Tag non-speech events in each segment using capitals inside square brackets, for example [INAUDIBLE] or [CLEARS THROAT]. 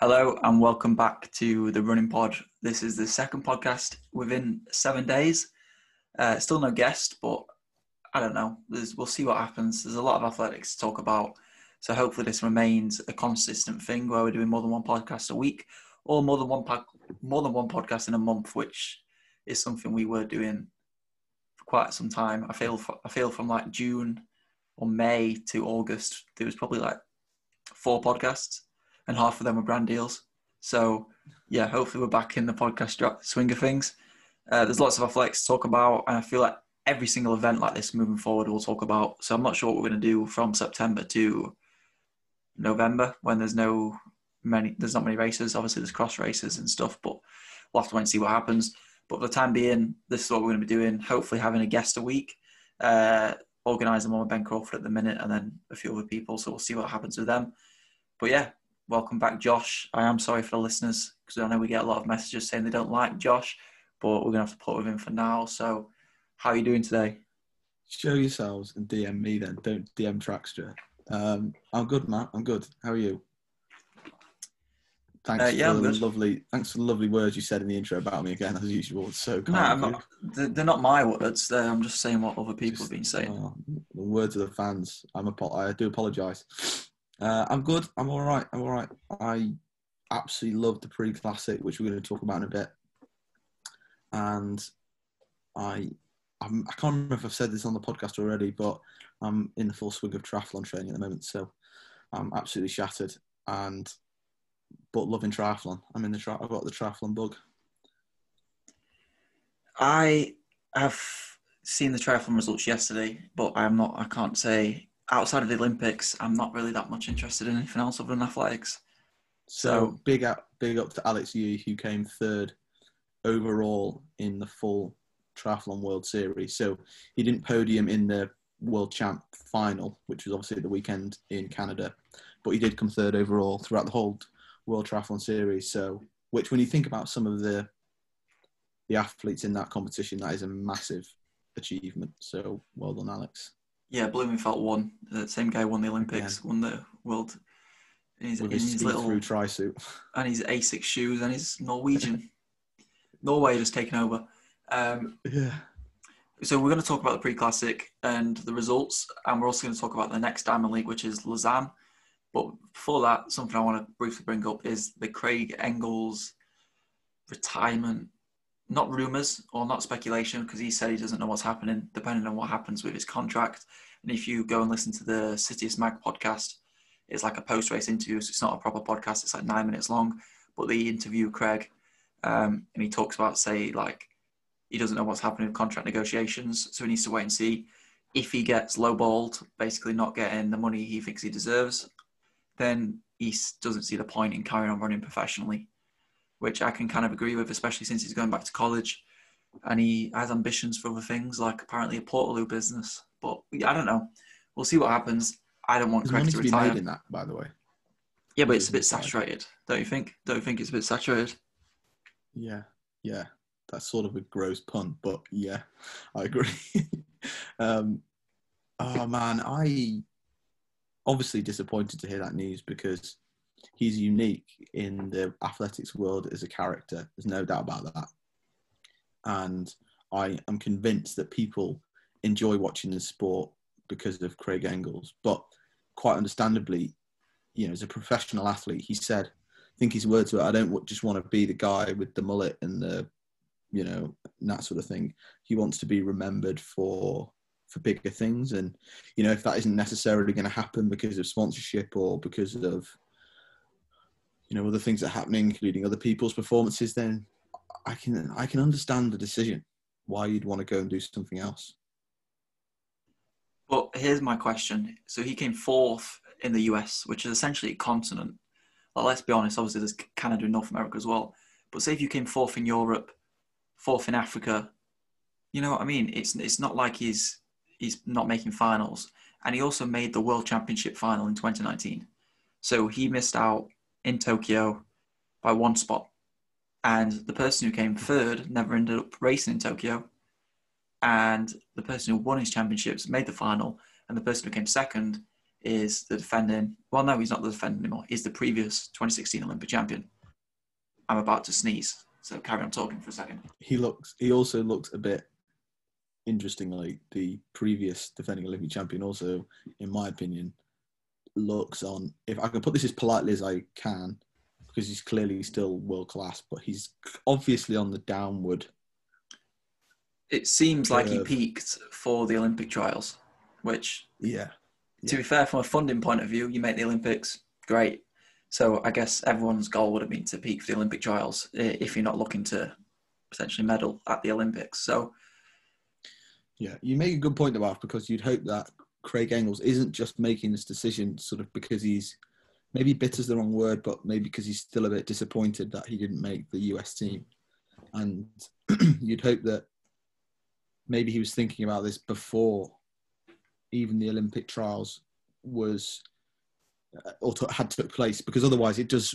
Hello and welcome back to the Running Pod. This is the second podcast within seven days. Uh, still no guest, but I don't know. There's, we'll see what happens. There's a lot of athletics to talk about, so hopefully this remains a consistent thing where we're doing more than one podcast a week, or more than one po- more than one podcast in a month, which is something we were doing for quite some time. I feel I feel from like June or May to August there was probably like four podcasts and half of them were brand deals. So yeah, hopefully we're back in the podcast swing of things. Uh, there's lots of athletics to talk about, and I feel like every single event like this moving forward we'll talk about. So I'm not sure what we're going to do from September to November when there's no many, there's not many races. Obviously there's cross races and stuff, but we'll have to wait and see what happens. But for the time being, this is what we're going to be doing. Hopefully having a guest a week. Uh, organising one with Ben Crawford at the minute, and then a few other people. So we'll see what happens with them. But yeah, welcome back, Josh. I am sorry for the listeners because I know we get a lot of messages saying they don't like Josh, but we're gonna have to put with him for now. So, how are you doing today? Show yourselves and DM me then. Don't DM Trackstra. Um, I'm good, Matt. I'm good. How are you? Thanks uh, yeah, for the lovely. Thanks for the lovely words you said in the intro about me again, as usual. It's so kind. No, not, they're not my words. They're, I'm just saying what other people just, have been saying. Oh, the words of the fans. I'm a. I do apologise. Uh, I'm good. I'm all right. I'm all right. I absolutely love the pre-classic, which we're going to talk about in a bit. And I, I'm, I can not remember if I've said this on the podcast already, but I'm in the full swing of triathlon training at the moment, so I'm absolutely shattered. And but loving triathlon. I'm in the tri- I've got the triathlon bug. I have seen the triathlon results yesterday, but I'm not. I can't say outside of the Olympics, I'm not really that much interested in anything else other than athletics. So, so big up, big up to Alex Yee, who came third overall in the full triathlon World Series. So he didn't podium in the World Champ final, which was obviously the weekend in Canada, but he did come third overall throughout the whole World Triathlon Series. So, which when you think about some of the the athletes in that competition, that is a massive achievement. So, well done, Alex. Yeah, Blummenfelt won. The same guy won the Olympics, yeah. won the world. In his, With his, little through tri suit [LAUGHS] and his Asics shoes and his Norwegian. Norway just taken over. Um, yeah. So we're going to talk about the pre-classic and the results, and we're also going to talk about the next Diamond League, which is Lausanne. But before that, something I want to briefly bring up is the Craig Engels retirement. Not rumours or not speculation, because he said he doesn't know what's happening, depending on what happens with his contract. And if you go and listen to the Citius Mag podcast, it's like a post race interview. So it's not a proper podcast, it's like nine minutes long. But they interview Craig um, and he talks about, say, like, he doesn't know what's happening with contract negotiations. So he needs to wait and see if he gets lowballed, basically not getting the money he thinks he deserves then he doesn't see the point in carrying on running professionally, which I can kind of agree with, especially since he's going back to college and he has ambitions for other things, like apparently a Portaloo business. But I don't know. We'll see what happens. I don't want Craig money to, to retire. Be made in that, by the way. Yeah, but it's a bit saturated, don't you think? Don't you think it's a bit saturated? Yeah, yeah. That's sort of a gross pun, but yeah, I agree. [LAUGHS] um, oh man, I obviously disappointed to hear that news because he's unique in the athletics world as a character. There's no doubt about that. And I am convinced that people enjoy watching the sport because of Craig Engels. But quite understandably, you know, as a professional athlete, he said, I think his words were, I don't just want to be the guy with the mullet and the, you know, that sort of thing. He wants to be remembered for for bigger things. And you know, if that isn't necessarily going to happen because of sponsorship or because of you know other things that are happening, including other people's performances, then I can I can understand the decision why you'd want to go and do something else. But here's my question: So he came fourth in the US, which is essentially a continent. Well, let's be honest, obviously there's Canada and North America as well. But say if you came fourth in Europe, fourth in Africa, you know what I mean? It's it's not like he's he's not making finals. And he also made the World Championship final in 2019. So he missed out in Tokyo by one spot. And the person who came third never ended up racing in Tokyo. And the person who won his championships made the final. And the person who came second is the defending, well, no, he's not the defending anymore. He's the previous 2016 Olympic champion. I'm about to sneeze. So carry on talking for a second. He looks. He also looks a bit interestingly. The previous defending Olympic champion also, in my opinion, looks on. If I can put this as politely as I can, because he's clearly still world class, but he's obviously on the downward. It seems like he peaked for the Olympic trials, which Yeah. to be fair, from a funding point of view, you make the Olympics, great. So I guess everyone's goal would have been to peak for the Olympic trials if you're not looking to potentially medal at the Olympics. So Yeah, you make a good point about because you'd hope that Craig Engels isn't just making this decision sort of because he's maybe bitter's the wrong word, but maybe because he's still a bit disappointed that he didn't make the US team. And [CLEARS THROAT] you'd hope that maybe he was thinking about this before even the Olympic trials was uh, or to, had took place because otherwise it does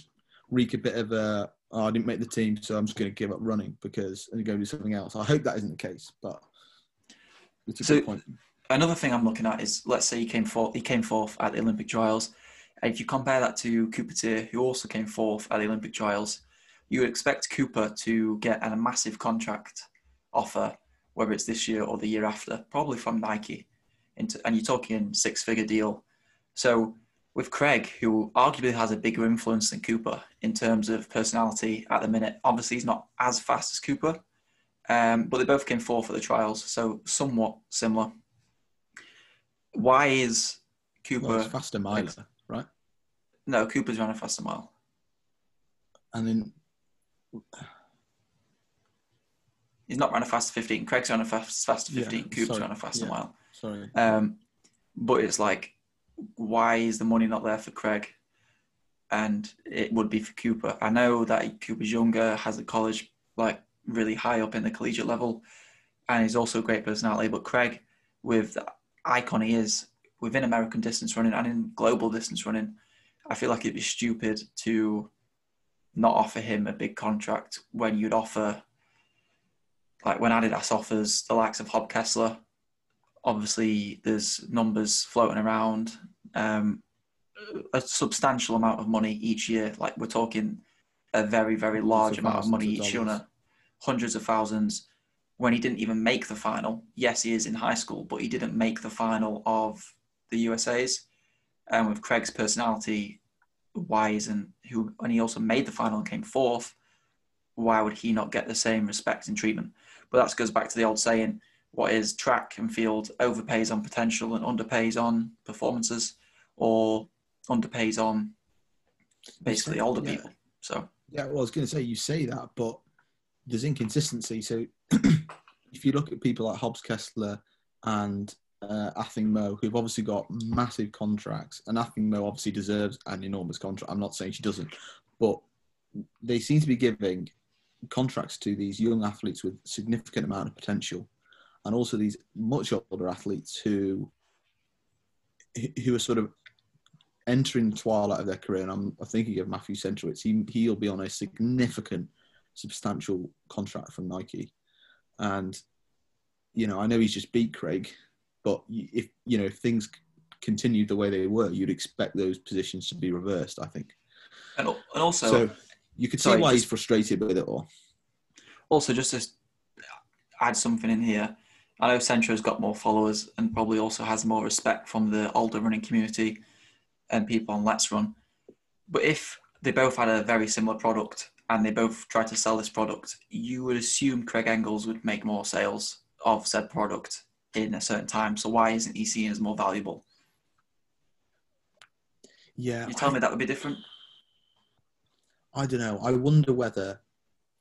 wreak a bit of a oh, I didn't make the team, so I'm just going to give up running because and go do something else. I hope that isn't the case, but it's a So- good point. Another thing I'm looking at is let's say he came fourth, he came fourth at the Olympic trials. If you compare that to Cooper who also came fourth at the Olympic trials, you would expect Cooper to get a massive contract offer, whether it's this year or the year after, probably from Nike. And you're talking six figure deal. So with Craig, who arguably has a bigger influence than Cooper in terms of personality at the minute, obviously he's not as fast as Cooper, um, but they both came fourth at the trials, so somewhat similar. Why is Cooper? Well, faster miler, right? no, Cooper's run a faster mile. And then He's not run a faster 15. Craig's run a fast, faster Yeah, 15. Cooper's sorry, run a faster yeah. mile. sorry, Um, but it's like, why is the money not there for Craig? And it would be for Cooper. I know that Cooper's younger, has a college like really high up in the collegiate level, and he's also a great personality. But Craig, with the icon he is within American distance running and in global distance running, I feel like it'd be stupid to not offer him a big contract when you'd offer, like when Adidas offers the likes of Hobbs Kessler, obviously there's numbers floating around um, a substantial amount of money each year. Like we're talking a very very large amount of money each year hundreds of thousands when he didn't even make the final yes he is in high school but he didn't make the final of the usa's and with craig's personality why isn't who and he also made the final and came fourth why would he not get the same respect and treatment but that goes back to the old saying what is track and field overpays on potential and underpays on performances or underpays on basically older yeah. people. So yeah. Well, I was going to say you say that, but there's inconsistency. So [CLEARS THROAT] if you look at people like Hobbs Kessler and uh, Athing Mu, who've obviously got massive contracts, and Athing Mu obviously deserves an enormous contract. I'm not saying she doesn't, but they seem to be giving contracts to these young athletes with significant amount of potential, and also these much older athletes who who are sort of entering the twilight of their career. And I'm, I'm thinking of Matthew Centrowitz. He he'll be on a significant, substantial contract from Nike, and you know I know he's just beat Craig, but if you know if things continued the way they were, you'd expect those positions to be reversed. I think and, and also so. you could see why just- he's frustrated with it all. also just to add something in here. I know Centro's got more followers and probably also has more respect from the older running community and people on Let's Run. But if they both had a very similar product and they both try to sell this product, you would assume Craig Engels would make more sales of said product in a certain time. So why isn't he seen as more valuable? Yeah, You tell me that would be different? I don't know. I wonder whether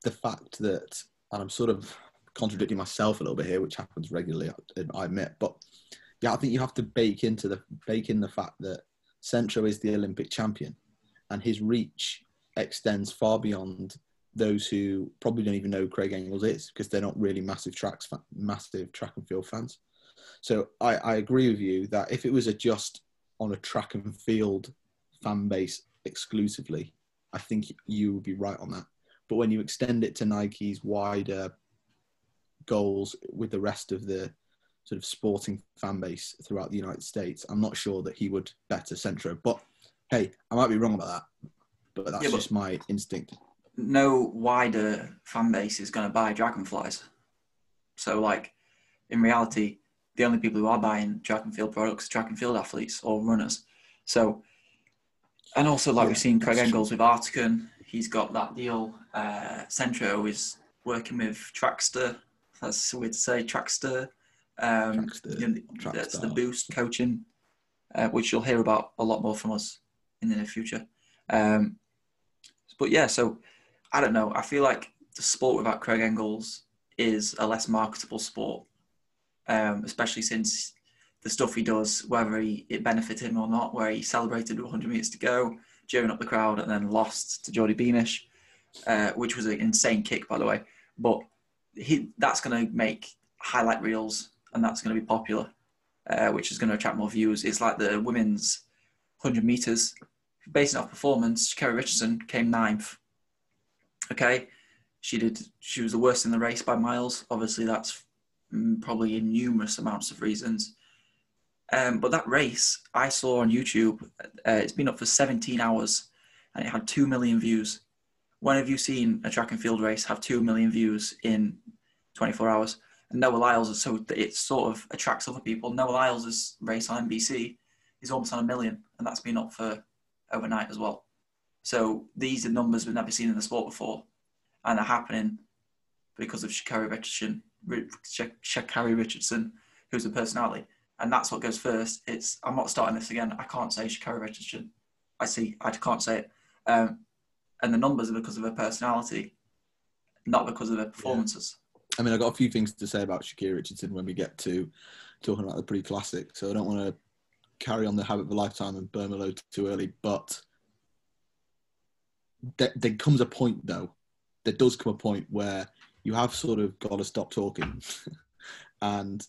the fact that, and I'm sort of contradicting myself a little bit here, which happens regularly, I- I admit, but yeah, I think you have to bake into the bake in the fact that Centro is the Olympic champion, and his reach extends far beyond those who probably don't even know Craig Engels is because they're not really massive tracks, massive track and field fans. So I, I agree with you that if it was a just on a track and field fan base exclusively, I think you would be right on that. But when you extend it to Nike's wider goals with the rest of the sort of sporting fan base throughout the United States, I'm not sure that he would better Centro. But hey, I might be wrong about that. But that's yeah, but just my instinct. No wider fan base is going to buy Dragonflies. So, like, in reality, the only people who are buying track and field products are track and field athletes or runners. So, and also like yeah, we've seen Craig Engels with Artican, he's got that deal. Uh, Centro is working with Trackster. That's weird to say, Trackster. Um, Trackstar. You know, Trackstar. That's the Boost coaching, uh, which you'll hear about a lot more from us in the near future. Um, but yeah, so I don't know. I feel like the sport without Craig Engels is a less marketable sport um, especially since the stuff he does, whether he, it benefited him or not, where he celebrated with 100 metres to go, cheering up the crowd, and then lost to Geordie Beamish, uh, which was an insane kick, by the way. But he, that's going to make highlight reels, and that's going to be popular, uh, which is going to attract more views. It's like the women's 100 metres. Based off performance, Kerry Richardson came ninth. Okay, she did. She was the worst in the race by miles. Obviously, that's Mm, probably in numerous amounts of reasons. Um, but that race I saw on YouTube, uh, it's been up for 17 hours and it had 2 million views. When have you seen a track and field race have 2 million views in 24 hours? And Noah Lyles, so that it sort of attracts other people. Noah Lyles' race on NBC is almost on a million, and that's been up for overnight as well. So these are numbers we've never seen in the sport before, and are happening because of Sha'Carri Richardson Sha'Carri Richardson, who's a personality. And that's what goes first. It's I'm not starting this again. I can't say Sha'Carri Richardson. I see. I can't say it. Um, and the numbers are because of her personality, not because of her performances. Yeah. I mean, I've got a few things to say about Shakira Richardson when we get to talking about the pre-classic. So I don't want to carry on the habit of a lifetime and burn a load too early. But there, there comes a point, though. There does come a point where you have sort of got to stop talking [LAUGHS] and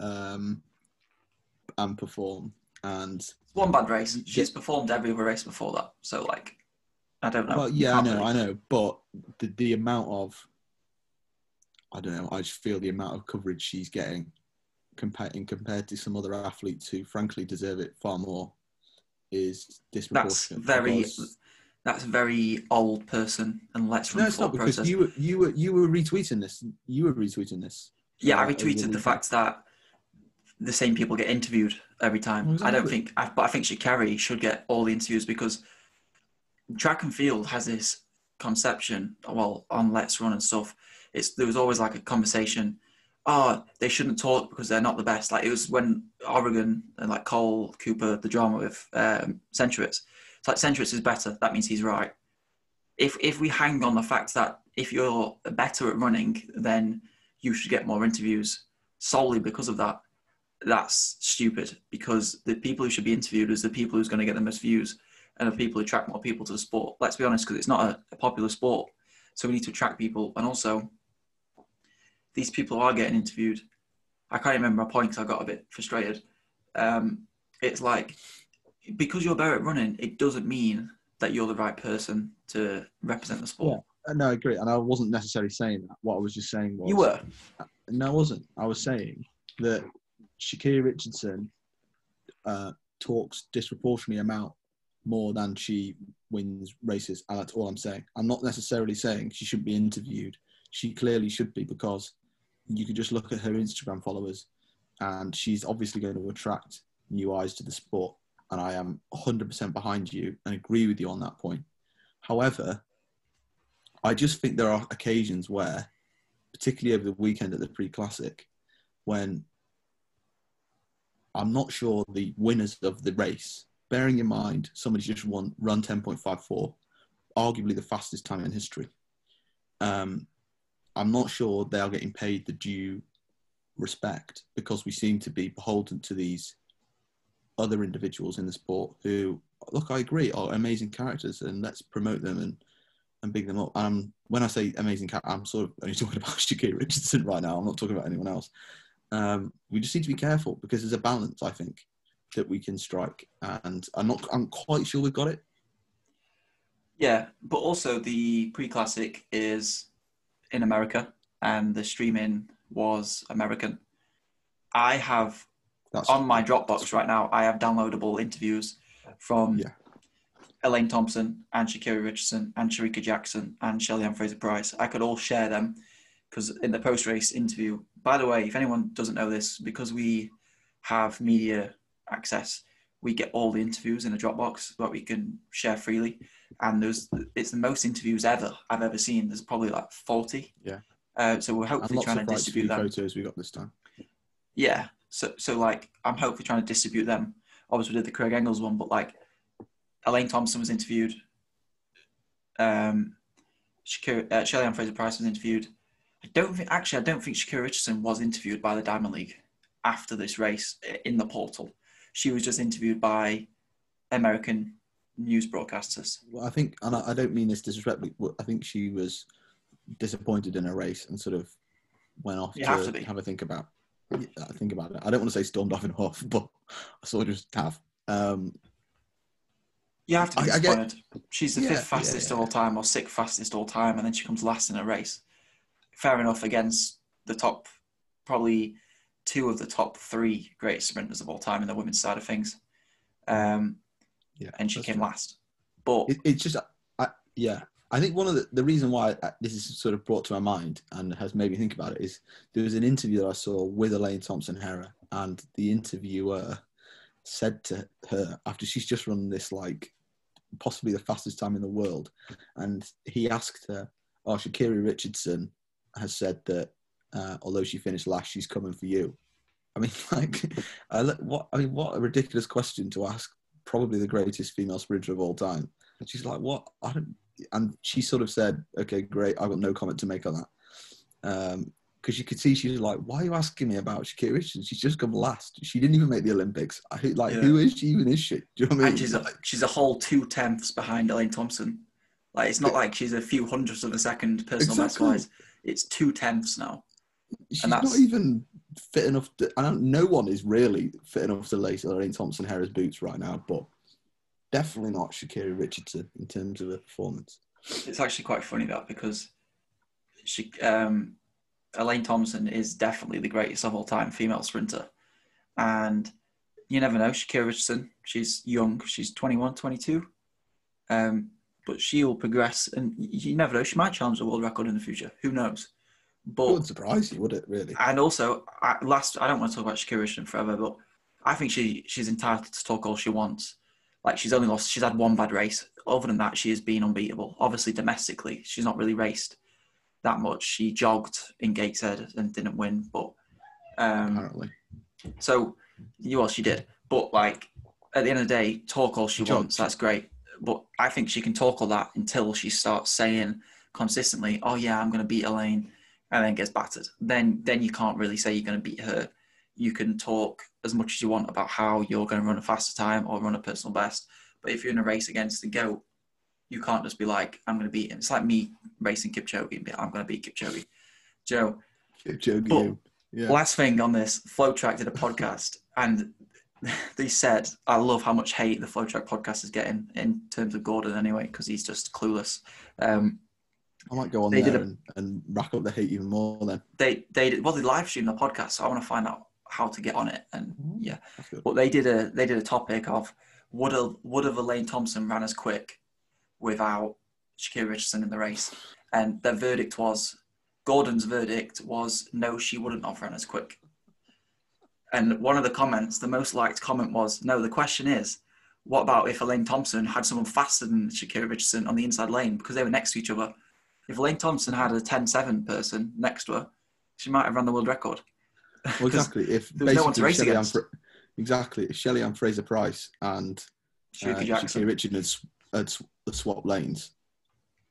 um, and perform. And one bad race. She's performed every other race before that. So like, I don't know. Well, yeah, I know, I know. But the the amount of I don't know. I just feel the amount of coverage she's getting compared compared to some other athletes who frankly deserve it far more is disproportionate. That's very that's very old person and let's run no, it's not because process. you were you were you were retweeting this. You were retweeting this. Yeah, uh, I retweeted the fact that the same people get interviewed every time. Exactly. I don't think, but I think Sha'Carri should get all the interviews because track and field has this conception. Well, on Let's Run and stuff, it's there was always like a conversation. Oh, they shouldn't talk because they're not the best. Like it was when Oregon and like Cole Cooper, the drama with um, Centrowitz it's like Centrowitz is better. That means he's right. If if we hang on the fact that if you're better at running, then you should get more interviews solely because of that, that's stupid. Because the people who should be interviewed is the people who's going to get the most views and the people who attract more people to the sport. Let's be honest, because it's not a, a popular sport, so we need to attract people. And also, these people are getting interviewed. I can't remember my point because I got a bit frustrated. Um, it's like because you're better at running, it doesn't mean that you're the right person to represent the sport. Yeah. No, I agree. And I wasn't necessarily saying that. What I was just saying was. You were? No, I wasn't. I was saying that Shakira Richardson uh, talks disproportionately amount more than she wins races. And that's all I'm saying. I'm not necessarily saying she shouldn't be interviewed. She clearly should be because you could just look at her Instagram followers and she's obviously going to attract new eyes to the sport and I am 100% behind you and agree with you on that point. However, I just think there are occasions where, particularly over the weekend at the pre classic, when I'm not sure the winners of the race, bearing in mind somebody just won run 10.54, arguably the fastest time in history. Um, I'm not sure they are getting paid the due respect because we seem to be beholden to these other individuals in the sport who, look, I agree, are amazing characters, and let's promote them and and big them up. And when I say amazing I'm sort of only [LAUGHS] talking about Shakira Richardson right now. I'm not talking about anyone else. Um, we just need to be careful because there's a balance, I think, that we can strike, and I'm not. I'm quite sure we've got it. Yeah, but also the pre-classic is in America, and the streaming was American. I have That's on my Dropbox right now. I have downloadable interviews from Yeah. Elaine Thompson and Shakira Richardson and Shericka Jackson and Shelly Ann Fraser Pryce. I could all share them because in the post-race interview. By the way, if anyone doesn't know this, because we have media access, we get all the interviews in a Dropbox that we can share freely. And there's it's the most interviews ever I've ever seen. There's probably like forty. Yeah. Uh, so we're hopefully trying to distribute them. photos we got this time. Yeah. So so like I'm hopefully trying to distribute them. Obviously we did the Craig Engels one, but like Elaine Thompson was interviewed. Um, Shakira, uh, Shelley Ann Fraser Pryce was interviewed. I don't think actually I don't think Shakira Richardson was interviewed by the Diamond League after this race in the portal. She was just interviewed by American news broadcasters. Well, I think, and I, I don't mean this disrespectfully, but I think she was disappointed in her race and sort of went off You to, have to have a think about. I think about it. I don't want to say stormed off in a huff, but I sort of just have. Um, You have to be I- I get- She's the Yeah, fifth fastest yeah, of all time, or sixth fastest all time, and then she comes last in a race. Fair enough against the top, probably two of the top three greatest sprinters of all time in the women's side of things. Um, yeah, and she came fair. last. But It, it's just, I, yeah. I think one of the, the reason why this is sort of brought to my mind and has made me think about it is there was an interview that I saw with Elaine Thompson Herah, and the interviewer said to her after she's just run this like possibly the fastest time in the world, and he asked her, "Oh, Shakira Richardson has said that uh, although she finished last, she's coming for you." I mean, [LAUGHS] like, I, le- what I mean, what a ridiculous question to ask. Probably the greatest female sprinter of all time. And she's like, "What? I don't." And she sort of said, "Okay, great. I've got no comment to make on that." Um, because you could see she was like, "Why are you asking me about Shakira Richardson? She's just come last. She didn't even make the Olympics. I, like, Yeah. who is she even? Is she? Do you know what I mean? and she's a, she's a whole two tenths behind Elaine Thompson. Like it's not like she's a few hundredths of a second personal best Exactly. wise. It's two tenths now. she's and that's, not even fit enough. To, I don't. No one is really fit enough to lace Elaine Thompson Herah's boots right now, but definitely not Shakira Richardson in terms of her performance. It's actually quite funny that because she, um, Elaine Thompson is definitely the greatest of all time female sprinter. And you never know, Shakira Richardson, she's young, she's 21, 22. Um, but she'll progress and you never know, she might challenge the world record in the future. Who knows? It wouldn't surprise you, would it? Really? and also, I, last I don't want to talk about Shakira Richardson forever, but I think she she's entitled to talk all she wants. Like she's only lost, she's had one bad race. Other than that, she has been unbeatable. Obviously, domestically, she's not really raced that much. She jogged in Gateshead and didn't win, but um, Apparently, so you well, she did. But like at the end of the day, talk all she Jogged. wants. That's great. But I think she can talk all that until she starts saying consistently, "Oh yeah, I'm going to beat Elaine," and then gets battered. Then then you can't really say you're going to beat her. You can talk as much as you want about how you're going to run a faster time or run a personal best. But if you're in a race against the goat, you can't just be like, "I'm going to beat him." It's like me racing Kipchoge and be, "I'm going to beat Kipchoge." Joe, Kipchoge, yeah. Last thing on this, FloTrack did a podcast, and [LAUGHS] they said, "I love how much hate the FloTrack podcast is getting in terms of Gordon, anyway, because he's just clueless." Um, I might go on they there a- and, and rack up the hate even more. Then they they did, well, they live streamed the podcast, so I want to find out how to get on it. And mm-hmm. yeah, that's good. but they did a they did a topic of would a would have Elaine Thompson ran as quick without Shakira Richardson in the race, and their verdict was Gordon's verdict was no, she wouldn't have run as quick. And one of the comments, the most liked comment was, no, the question is, what about if Elaine Thompson had someone faster than Shakira Richardson on the inside lane because they were next to each other? If Elaine Thompson had a 10-7 person next to her, she might have run the world record. Well, [LAUGHS] exactly. If there was no one to race Shelley against. Fra- exactly, if Shelley Ann Fraser Pryce and Shericka uh, Jackson. Richardson had, had had swapped lanes,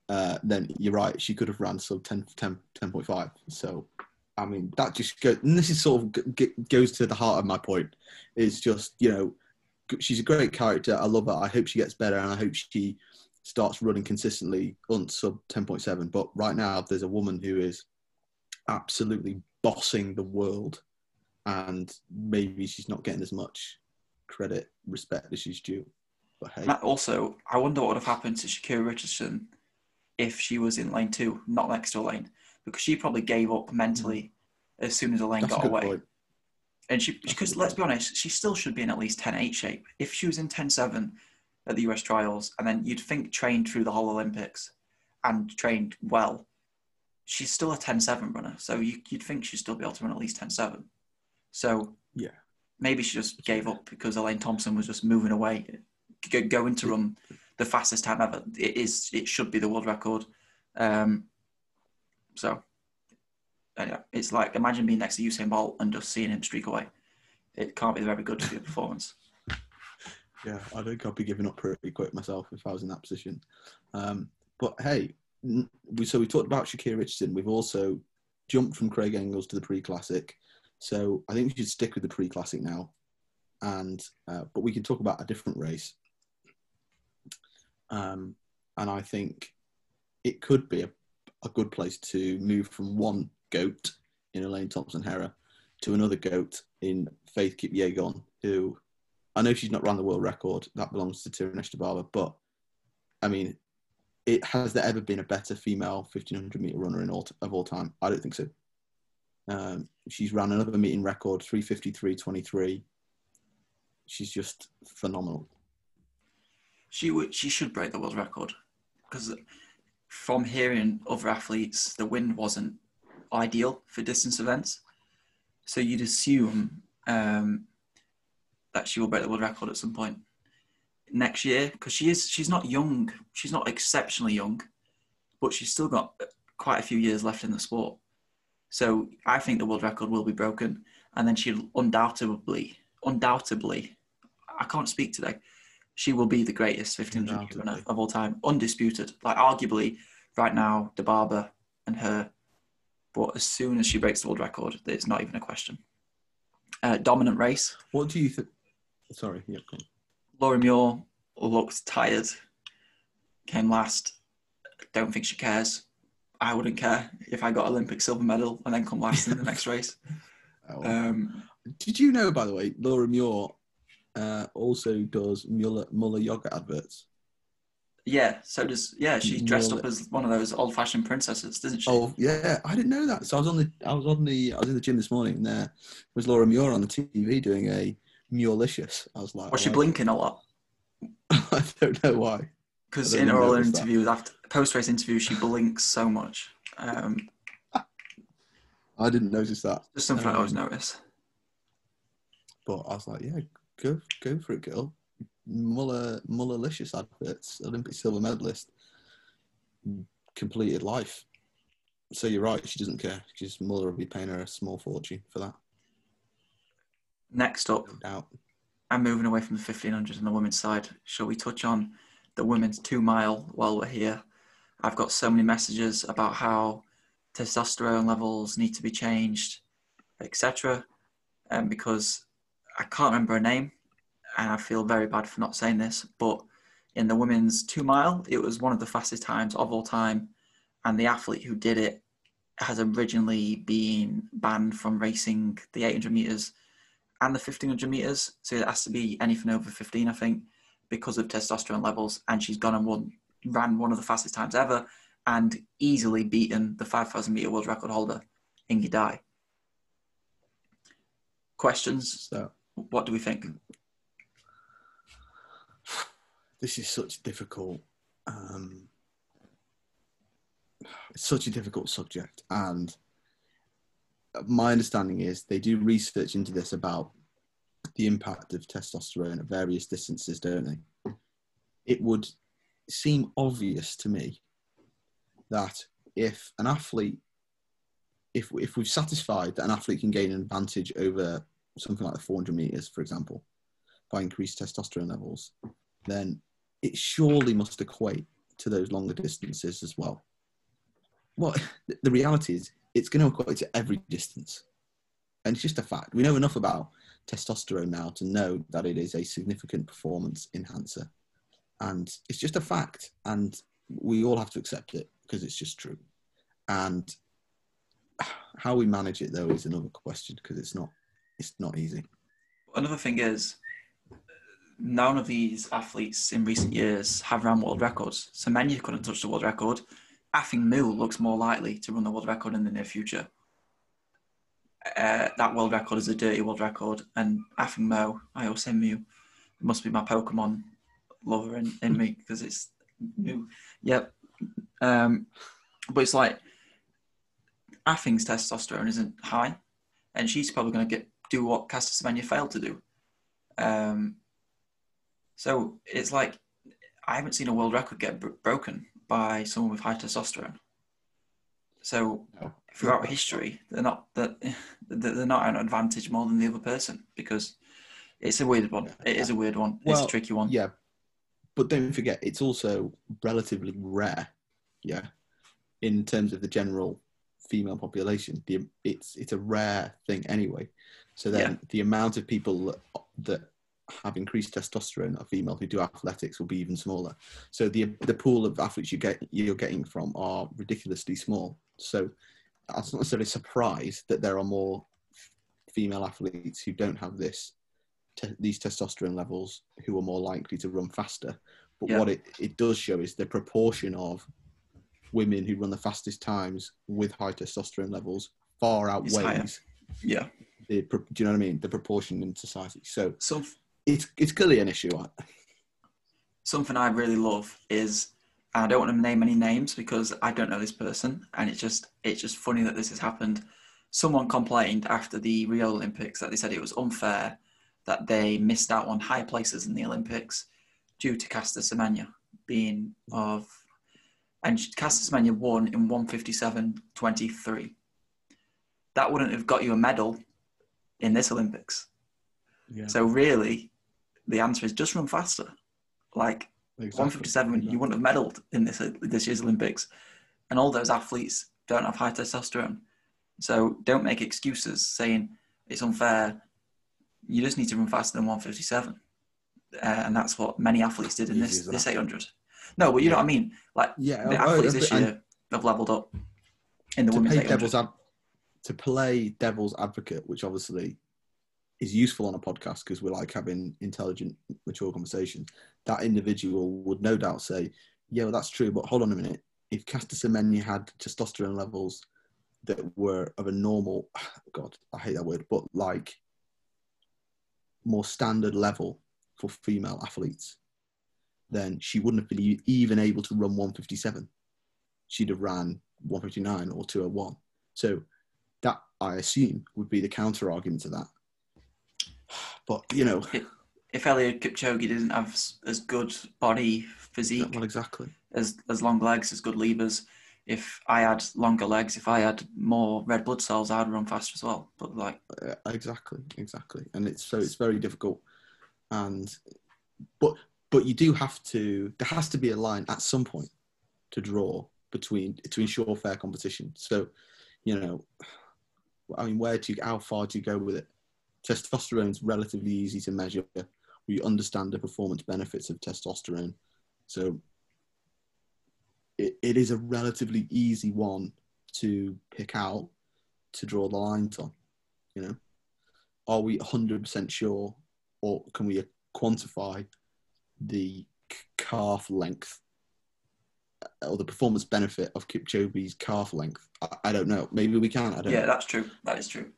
uh, then you're right. She could have ran sub 10, 10, 10.5. So, I mean, that just goes, and this is sort of g- g- goes to the heart of my point. Is just, you know, she's a great character. I love her. I hope she gets better, and I hope she starts running consistently on sub 10.7. But right now, there's a woman who is absolutely bossing the world, and maybe she's not getting as much credit, respect as she's due. But hey, also, I wonder what would have happened to Shakira Richardson if she was in lane two, not next to a lane, because she probably gave up mentally as soon as the lane that's got away. point. And she, because let's be honest, she still should be in at least 10-8 shape. If she was in 10-7 at the US trials, and then you'd think trained through the whole Olympics and trained well, she's still a 10-7 runner. So you, you'd think she'd still be able to run at least 10-7. So Yeah. maybe she just gave up because Elaine Thompson was just moving away, go- going to run the fastest time ever. It is, it should be the world record. Um, so anyway, it's like imagine being next to Usain Bolt and just seeing him streak away. It can't be very good performance. Yeah, I think I'd be giving up pretty quick myself if I was in that position. Um, but hey, we so we talked about Shakira Richardson. We've also jumped from Craig Engels to the pre-classic. So I think we should stick with the pre-classic now, and uh, but we can talk about a different race. Um, and I think it could be a, a good place to move from one goat in Elaine Thompson Herah to another goat in Faith Kipyegon, who I know she's not run the world record. That belongs to Tirunesh Dibaba. But I mean, it has there ever been a better female 1500 meter runner in all of all time? I don't think so. Um, she's ran another meeting record, 353.23. She's just phenomenal. She would, she should break the world record because from hearing other athletes, the wind wasn't ideal for distance events. So you'd assume um, that she will break the world record at some point next year because she is she's not young. She's not exceptionally young, but she's still got quite a few years left in the sport. So I think the world record will be broken, and then she'll undoubtedly, undoubtedly, I can't speak today. She will be the greatest 1500 runner of all time, undisputed. Like arguably, right now, Dibaba and her. But as soon as she breaks the world record, it's not even a question. Uh, dominant race. What do you think? Sorry, yeah, go on. Laura Muir looked tired. Came last. Don't think she cares. I wouldn't care if I got Olympic silver medal and then come last in the next [LAUGHS] race. Oh. Um, Did you know, by the way, Laura Muir uh, also does Muller, Muller yogurt adverts? yeah, so does yeah. She dressed Well, up as one of those old-fashioned princesses, doesn't she? Oh yeah, I didn't know that. So I was on the I was on the I was in the gym this morning and there was Laura Muir on the TV doing a Muirlicious. I was like, Was she blinking a lot? [LAUGHS] I don't know why. Because in her notice interviews, after post-race interviews, she blinks so much. Um, [LAUGHS] I didn't notice that. just something I always Um, notice. But I was like, yeah, go go for it, girl. Muller Mullerlicious adverts, Olympic silver medalist, completed life. So you're right, she doesn't care. Because Muller will be paying her a small fortune for that, Next up, no. I'm moving away from the 1500s on the women's side. Shall we touch on the women's two mile while we're here? I've got so many messages about how testosterone levels need to be changed, etc. Um, because I can't remember her name, and I feel very bad for not saying this, but in the women's two mile, it was one of the fastest times of all time, and the athlete who did it has originally been banned from racing the 800 meters and the 1500 meters. So it has to be anything over 15, I think, because of testosterone levels. And she's gone and won, ran one of the fastest times ever and easily beaten the 5,000 meter world record holder, Ingi Dai. Questions? So What do we think? this is such difficult. Um, it's such a difficult subject, and my understanding is they do research into this about the impact of testosterone at various distances, don't they? It would seem obvious to me that if an athlete, if if we've satisfied that an athlete can gain an advantage over something like the 400 meters, for example, by increased testosterone levels, then it surely must equate to those longer distances as well. Well, [LAUGHS] the reality is it's going to equate to every distance. And it's just a fact. We know enough about testosterone now to know that it is a significant performance enhancer. And it's just a fact. And we all have to accept it because it's just true. And [SIGHS] how we manage it though is another question because it's not it's not easy. Another thing is none of these athletes in recent years have run world records. So many couldn't touch the world record. Afing Mu looks more likely to run the world record in the near future. Uh, that world record is a dirty world record, and Afing Mo, I also Mew, it must be my Pokemon lover in, in me because it's Mew. Yep. Um, but it's like Affing's testosterone isn't high, and she's probably going to get do what Caster Semenya failed to do. Um, so it's like I haven't seen a world record get b- broken by someone with high testosterone. So No. throughout history, they're not that [LAUGHS] they're not an advantage more than the other person because it's a weird one. It is a weird one. it's a tricky one. Yeah, but don't forget, it's also relatively rare. Yeah, in terms of the general female population, the it's it's a rare thing anyway. So then Yeah. the amount of people that, that have increased testosterone are female who do athletics will be even smaller. So the the pool of athletes you get you're getting from are ridiculously small. So that's not necessarily a surprise that there are more female athletes who don't have this te- these testosterone levels who are more likely to run faster. But Yeah. what it, it does show is the proportion of women who run the fastest times with high testosterone levels far outweighs Yeah. the do you know what I mean the proportion in society. So Some it's it's clearly an issue. right? something I really love is and I don't want to name any names because I don't know this person and it's just it's just funny that this has happened. Someone complained after the Rio Olympics that they said it was unfair that they missed out on higher places in the Olympics due to Caster Semenya being of and Caster Semenya won in 157.23. That wouldn't have got you a medal in this Olympics. Yeah. So really, the answer is just run faster. Like 157, you wouldn't have medaled in this this year's Olympics, and all those athletes don't have high testosterone. So don't make excuses saying it's unfair. You just need to run faster than 157, uh, and that's what many athletes did in this this 800. No, but you know what I mean. Like Yeah, the athletes this year have leveled up in the to women's play devil's ad- to play devil's advocate, which obviously is useful on a podcast because we like having intelligent, mature conversations. That individual would no doubt say, "Yeah, well, that's true, but hold on a minute. If Caster Semenya had testosterone levels that were of a normal, [SIGHS] God, I hate that word, but like more standard level for female athletes, then she wouldn't have been even able to run 157. She'd have ran 159 or 201. So that I assume would be the counter argument to that. But you know, If Eliud Kipchoge didn't have as good body physique, well, exactly. as as long legs, as good levers. If I had longer legs, if I had more red blood cells, I'd run faster as well. But like, exactly, exactly. And it's so it's very difficult. And but but you do have to. There has to be a line at some point to draw between to ensure fair competition. So you know, I mean, where do you how far do you go with it? Testosterone's relatively easy to measure. We understand the performance benefits of testosterone, so it, it is a relatively easy one to pick out to draw the lines on. You know, are we 100% sure, or can we quantify the calf length uh, or the performance benefit of Kipchoge's calf length? I, I don't know. Maybe we can. I don't yeah, know. that's true. That is true.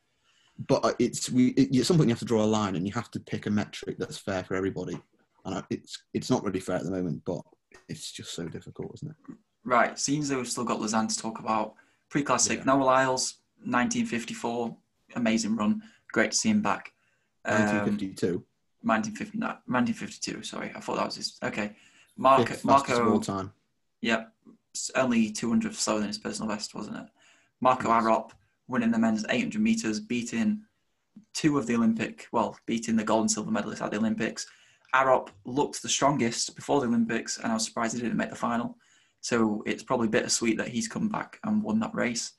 But uh, it's we it, at some point you have to draw a line and you have to pick a metric that's fair for everybody. And I, it's it's not really fair at the moment, but it's just so difficult, isn't it? Right. Seems though we've still got Lausanne to talk about. Pre-classic, Yeah. Noah Lyles, 1954, amazing run. Great to see him back. Um, 1952, 1950, no, 1952. Sorry, I thought that was his. Okay, Marco. fifth of all Marco. time. Yep, only 200 slower than his personal best, wasn't it? Marco Yes. Arop winning the men's 800 meters, beating two of the Olympic, well, beating the gold and silver medalists at the Olympics. Arop looked the strongest before the Olympics, and I was surprised he didn't make the final. So it's probably bittersweet that he's come back and won that race.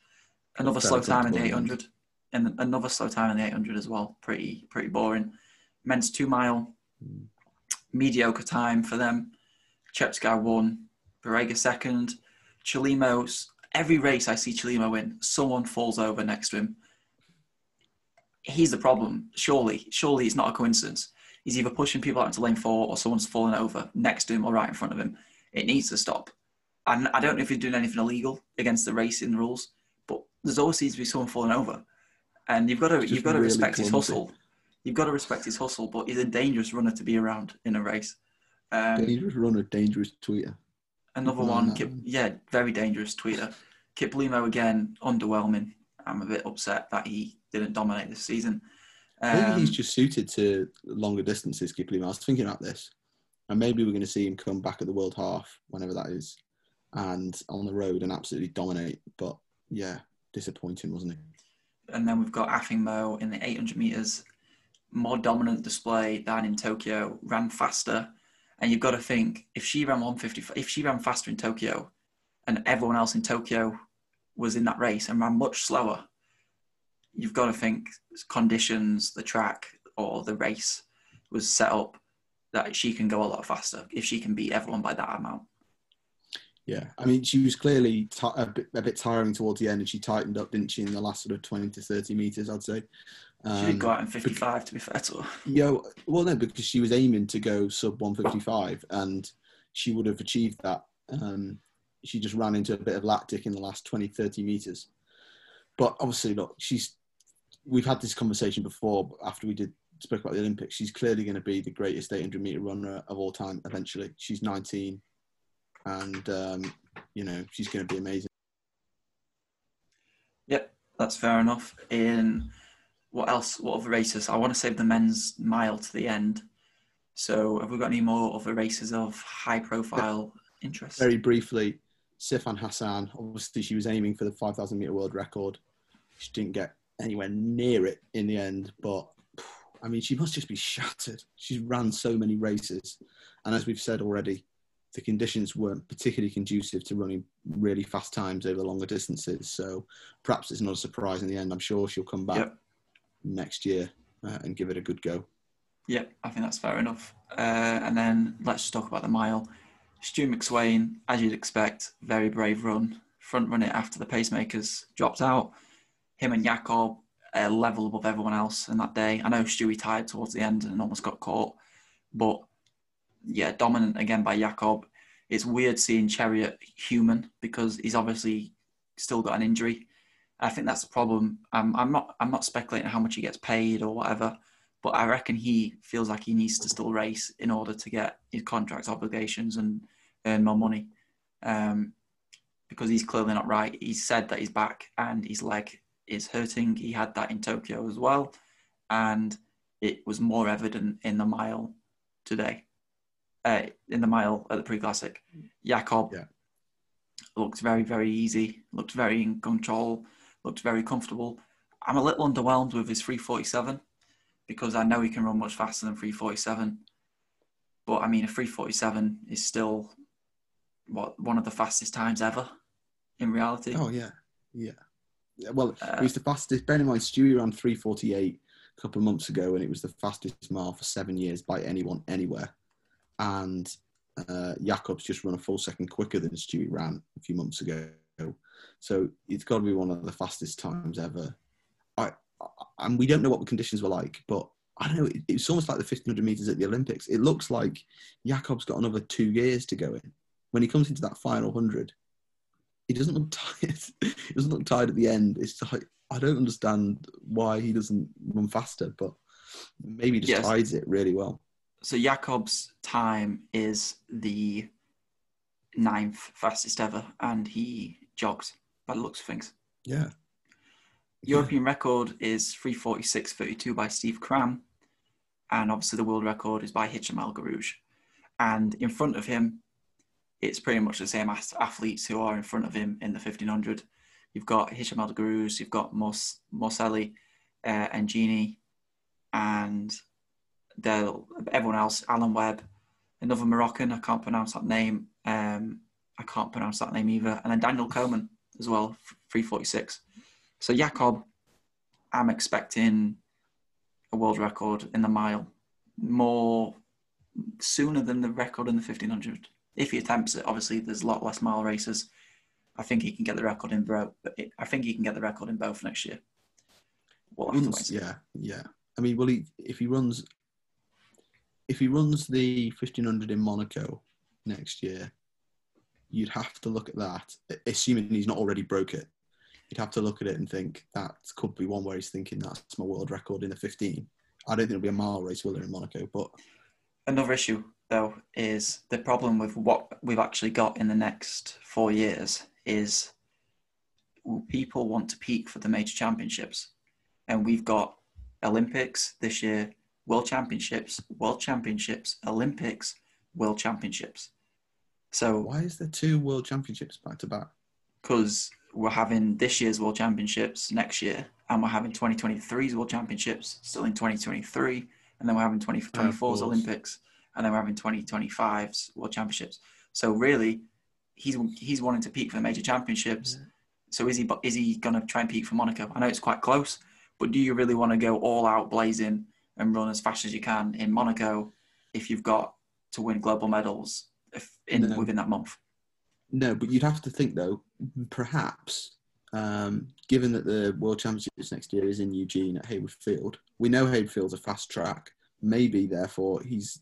Another slow time in the comfortable, I think. 800. and another slow time in the 800 as well. Pretty pretty boring. Men's two mile, mediocre time for them. Cheptegei won, Barega second. Chelimo's every race I see Chelimo win, someone falls over next to him. He's the problem. Surely, surely it's not a coincidence. He's either pushing people out into lane four or someone's falling over next to him or right in front of him. It needs to stop. And I don't know if he's doing anything illegal against the racing rules, but there's always seems to be someone falling over. And you've got to you've got to really respect his hustle. You've got to respect his hustle, but he's a dangerous runner to be around in a race. Um, dangerous runner, dangerous tweeter. Another one, yeah, very dangerous tweeter. Kiplimo again, underwhelming. I'm a bit upset that he didn't dominate this season. Maybe Um, he's just suited to longer distances, Kipley. I was thinking about this, and maybe we're going to see him come back at the World Half, whenever that is, and on the road and absolutely dominate. But yeah, disappointing, wasn't it? and then we've got Athing Mu in the 800 meters, more dominant display than in Tokyo, ran faster. And you've got to think if she ran 150, if she ran faster in Tokyo, and everyone else in Tokyo was in that race and ran much slower, you've got to think conditions, the track, or the race was set up that she can go a lot faster if she can beat everyone by that amount. Yeah, I mean, she was clearly ti a, bit, a bit tiring towards the end, and she tightened up, didn't she, in the last sort of twenty to thirty meters, I'd say. She did go Um, out in 55, to be fair to her. Yo, well, no, because she was aiming to go sub 155 and she would have achieved that. Um, she just ran into a bit of lactic in the last 20, 30 meters. But obviously, look, she's. We've had this conversation before after we did spoke about the Olympics. She's clearly going to be the greatest 800 meter runner of all time eventually. She's 19 and, um, you know, she's going to be amazing. Yep, that's fair enough. In what else? What other races? I want to save the men's mile to the end. So, have we got any more other races of high profile interest? Very briefly, Sifan Hassan, obviously, she was aiming for the 5,000 meter world record. She didn't get anywhere near it in the end, but I mean, she must just be shattered. She's ran so many races. And as we've said already, the conditions weren't particularly conducive to running really fast times over longer distances. So perhaps it's not a surprise in the end. I'm sure she'll come back Yep. next year uh, and give it a good go. Yep, I think that's fair enough. Uh, and then let's just talk about the mile. Stu McSweyn, as you'd expect, very brave run. Front run it after the pacemakers dropped out. Him and Jakob a level above everyone else in that day. I know Stewie tired towards the end and almost got caught, but yeah, dominant again by Jakob. It's weird seeing Cheruiyot human because he's obviously still got an injury. I think that's the problem. I'm not. I'm not speculating how much he gets paid or whatever, but I reckon he feels like he needs to still race in order to get his contract obligations and earn more money. Um, because he's clearly not right. He said that his back and his leg is hurting. He had that in Tokyo as well, and it was more evident in the mile today. Uh, in the mile at the pre-classic, Jakob Yeah. looked very, very easy. Looked very in control. Looked very comfortable. I'm a little underwhelmed with his 347 because I know he can run much faster than 347. But I mean, a 347 is still what one of the fastest times ever in reality. Oh yeah, yeah. Well, Uh, it was the fastest. Bear in mind, Stewie ran 348 a couple of months ago, and it was the fastest mile for seven years by anyone anywhere. And uh, Jakob's just run a full second quicker than Stewie ran a few months ago. So it's got to be one of the fastest times ever. And we don't know what the conditions were like, but I don't know. It, it's almost like the 1500 meters at the Olympics. It looks like Jakob's got another two years to go in. When he comes into that final hundred, he doesn't look [LAUGHS] tired. he doesn't look tired at the end. It's like I don't understand why he doesn't run faster, but maybe he just Yes. hides it really well. So Jakob's time is the ninth fastest ever, and he jogs by the looks of things. Yeah. European record is 346.32 by Steve Cram, and obviously the world record is by Hicham El Guerrouj. And in front of him, it's pretty much the same ath- athletes who are in front of him in the 1500. You've got Hicham El Guerrouj, you've got Mos- Morceli uh, and Ngeny, and everyone else, Alan Webb, another Moroccan, I can't pronounce that name. Um, I can't pronounce that name either. And then Daniel Komen as well, 346. So Jakob I'm expecting a world record in the mile more sooner than the record in the 1500. If he attempts it, obviously there's a lot less mile races. I think he can get the record in both. I think he can get the record in both next year. We'll runs, yeah, yeah. I mean, well, he, if he runs, if he runs the 1500 in Monaco next year, you'd have to look at that, assuming he's not already broke it. You'd have to look at it and think that could be one where he's thinking that's my world record in the 15. I don't think it'll be a mile race, will there, in Monaco? But another issue though is the problem with what we've actually got in the next four years is people want to peak for the major championships, and we've got Olympics this year, World Championships, World Championships, Olympics, World Championships. So why is there two World Championships back to back? Because we're having this year's World Championships next year, and we're having 2023's World Championships still in 2023, and then we're having 2024's Olympics, and then we're having 2025's World Championships. So really, he's he's wanting to peak for the major championships. Yeah. So is he is he going to try and peak for Monaco? I know it's quite close, but do you really want to go all out blazing and run as fast as you can in Monaco if you've got to win global medals in no. within that month? No, but you'd have to think though, perhaps, um, given that the World Championships next year is in Eugene at Hayward Field, we know Hayward Field's a fast track. Maybe, therefore, he's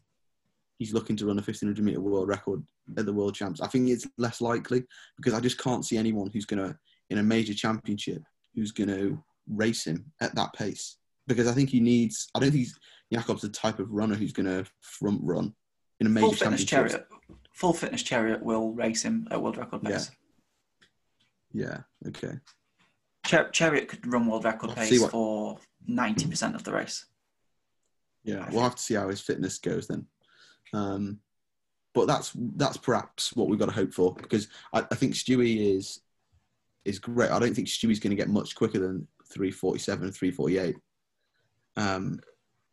he's looking to run a 1500 meter world record at the World Champs. I think it's less likely because I just can't see anyone who's going to in a major championship who's going to race him at that pace because I think he needs. I don't think he's, Jakob's the type of runner who's going to front run in a major Full fitness Cheruiyot. Full fitness Cheruiyot will race him at world record pace. Yeah. Yeah. Okay. Char- Cheruiyot could run world record I'll pace what... for ninety percent of the race. Yeah, we'll have to see how his fitness goes then. Um, but that's that's perhaps what we've got to hope for because I, I think Stewie is is great. I don't think Stewie's going to get much quicker than 347, 348. Um,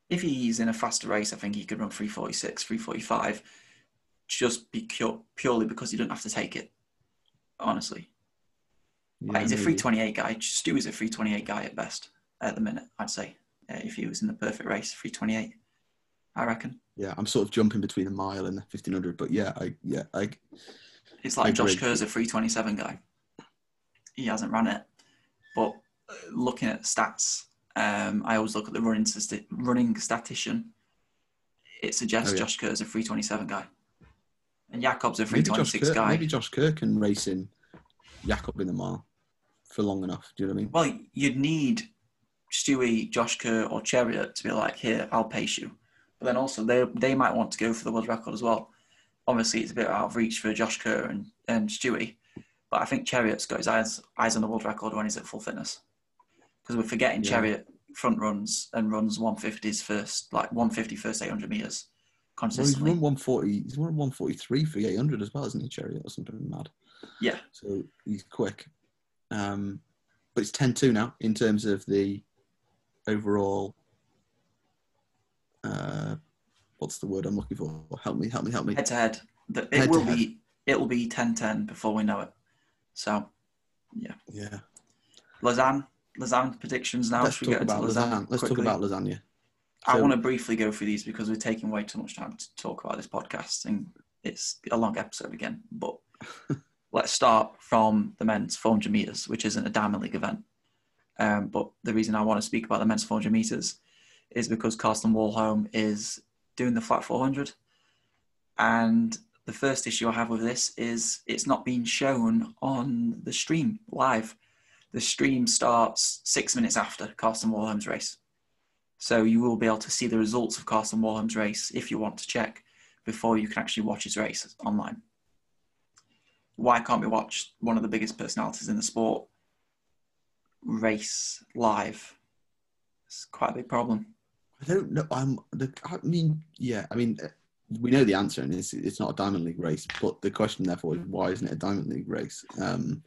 if he's in a faster race, I think he could run 346, 345, just be purely because he doesn't have to take it. Honestly, yeah, he's a 328 guy. Stu Stewie's a 328 guy at best at the minute. I'd say uh, if he was in the perfect race, 328. I reckon. Yeah, I'm sort of jumping between a mile and the 1500, but yeah, I yeah I. It's like I Josh Kerr's a 327 guy. He hasn't run it, but uh, looking at stats, um, I always look at the running running statistician. It suggests oh, yeah. Josh Kerr's a 327 guy, and Jakob's a 326 maybe guy. Maybe Josh Kerr can race in Jakob in the mile for long enough. Do you know what I mean? Well, you'd need Stewie, Josh Kerr, or Cheruiyot to be like, "Here, I'll pace you." But then also they they might want to go for the world record as well. Obviously, it's a bit out of reach for Josh Kerr and, and Stewie, but I think Cheruiyot's got his eyes eyes on the world record when he's at full fitness. Because we're forgetting yeah. Cheruiyot front runs and runs 150s first, like 150 first 800 meters consistently. Well, he's run 140. He's run 143 for 800 as well, isn't he, Cheruiyot or something mad? Yeah. So he's quick. Um, but it's 10-2 now in terms of the overall uh, what's the word I'm looking for? Help me, help me, help me. Head to head. It head will be it will be 10-10 before we know it. So, yeah. Yeah. Lausanne, Lausanne predictions now. Let's talk about Lausanne. Lausanne. Let's quickly? talk about lasagna. I want to briefly go through these because we're taking way too much time to talk about this podcast, and it's a long episode again. But [LAUGHS] let's start from the men's 400 meters, which isn't a Diamond League event. Um, but the reason I want to speak about the men's 400 meters is because Karsten Warholm is doing the flat 400. And the first issue I have with this is it's not being shown on the stream live. The stream starts six minutes after Karsten Warholm's race. So you will be able to see the results of Karsten Warholm's race if you want to check before you can actually watch his race online. Why can't we watch one of the biggest personalities in the sport race live? It's quite a big problem. I don't know. I'm. The, I mean, yeah. I mean, uh, we know the answer, and it's it's not a Diamond League race. But the question, therefore, is why isn't it a Diamond League race? Um,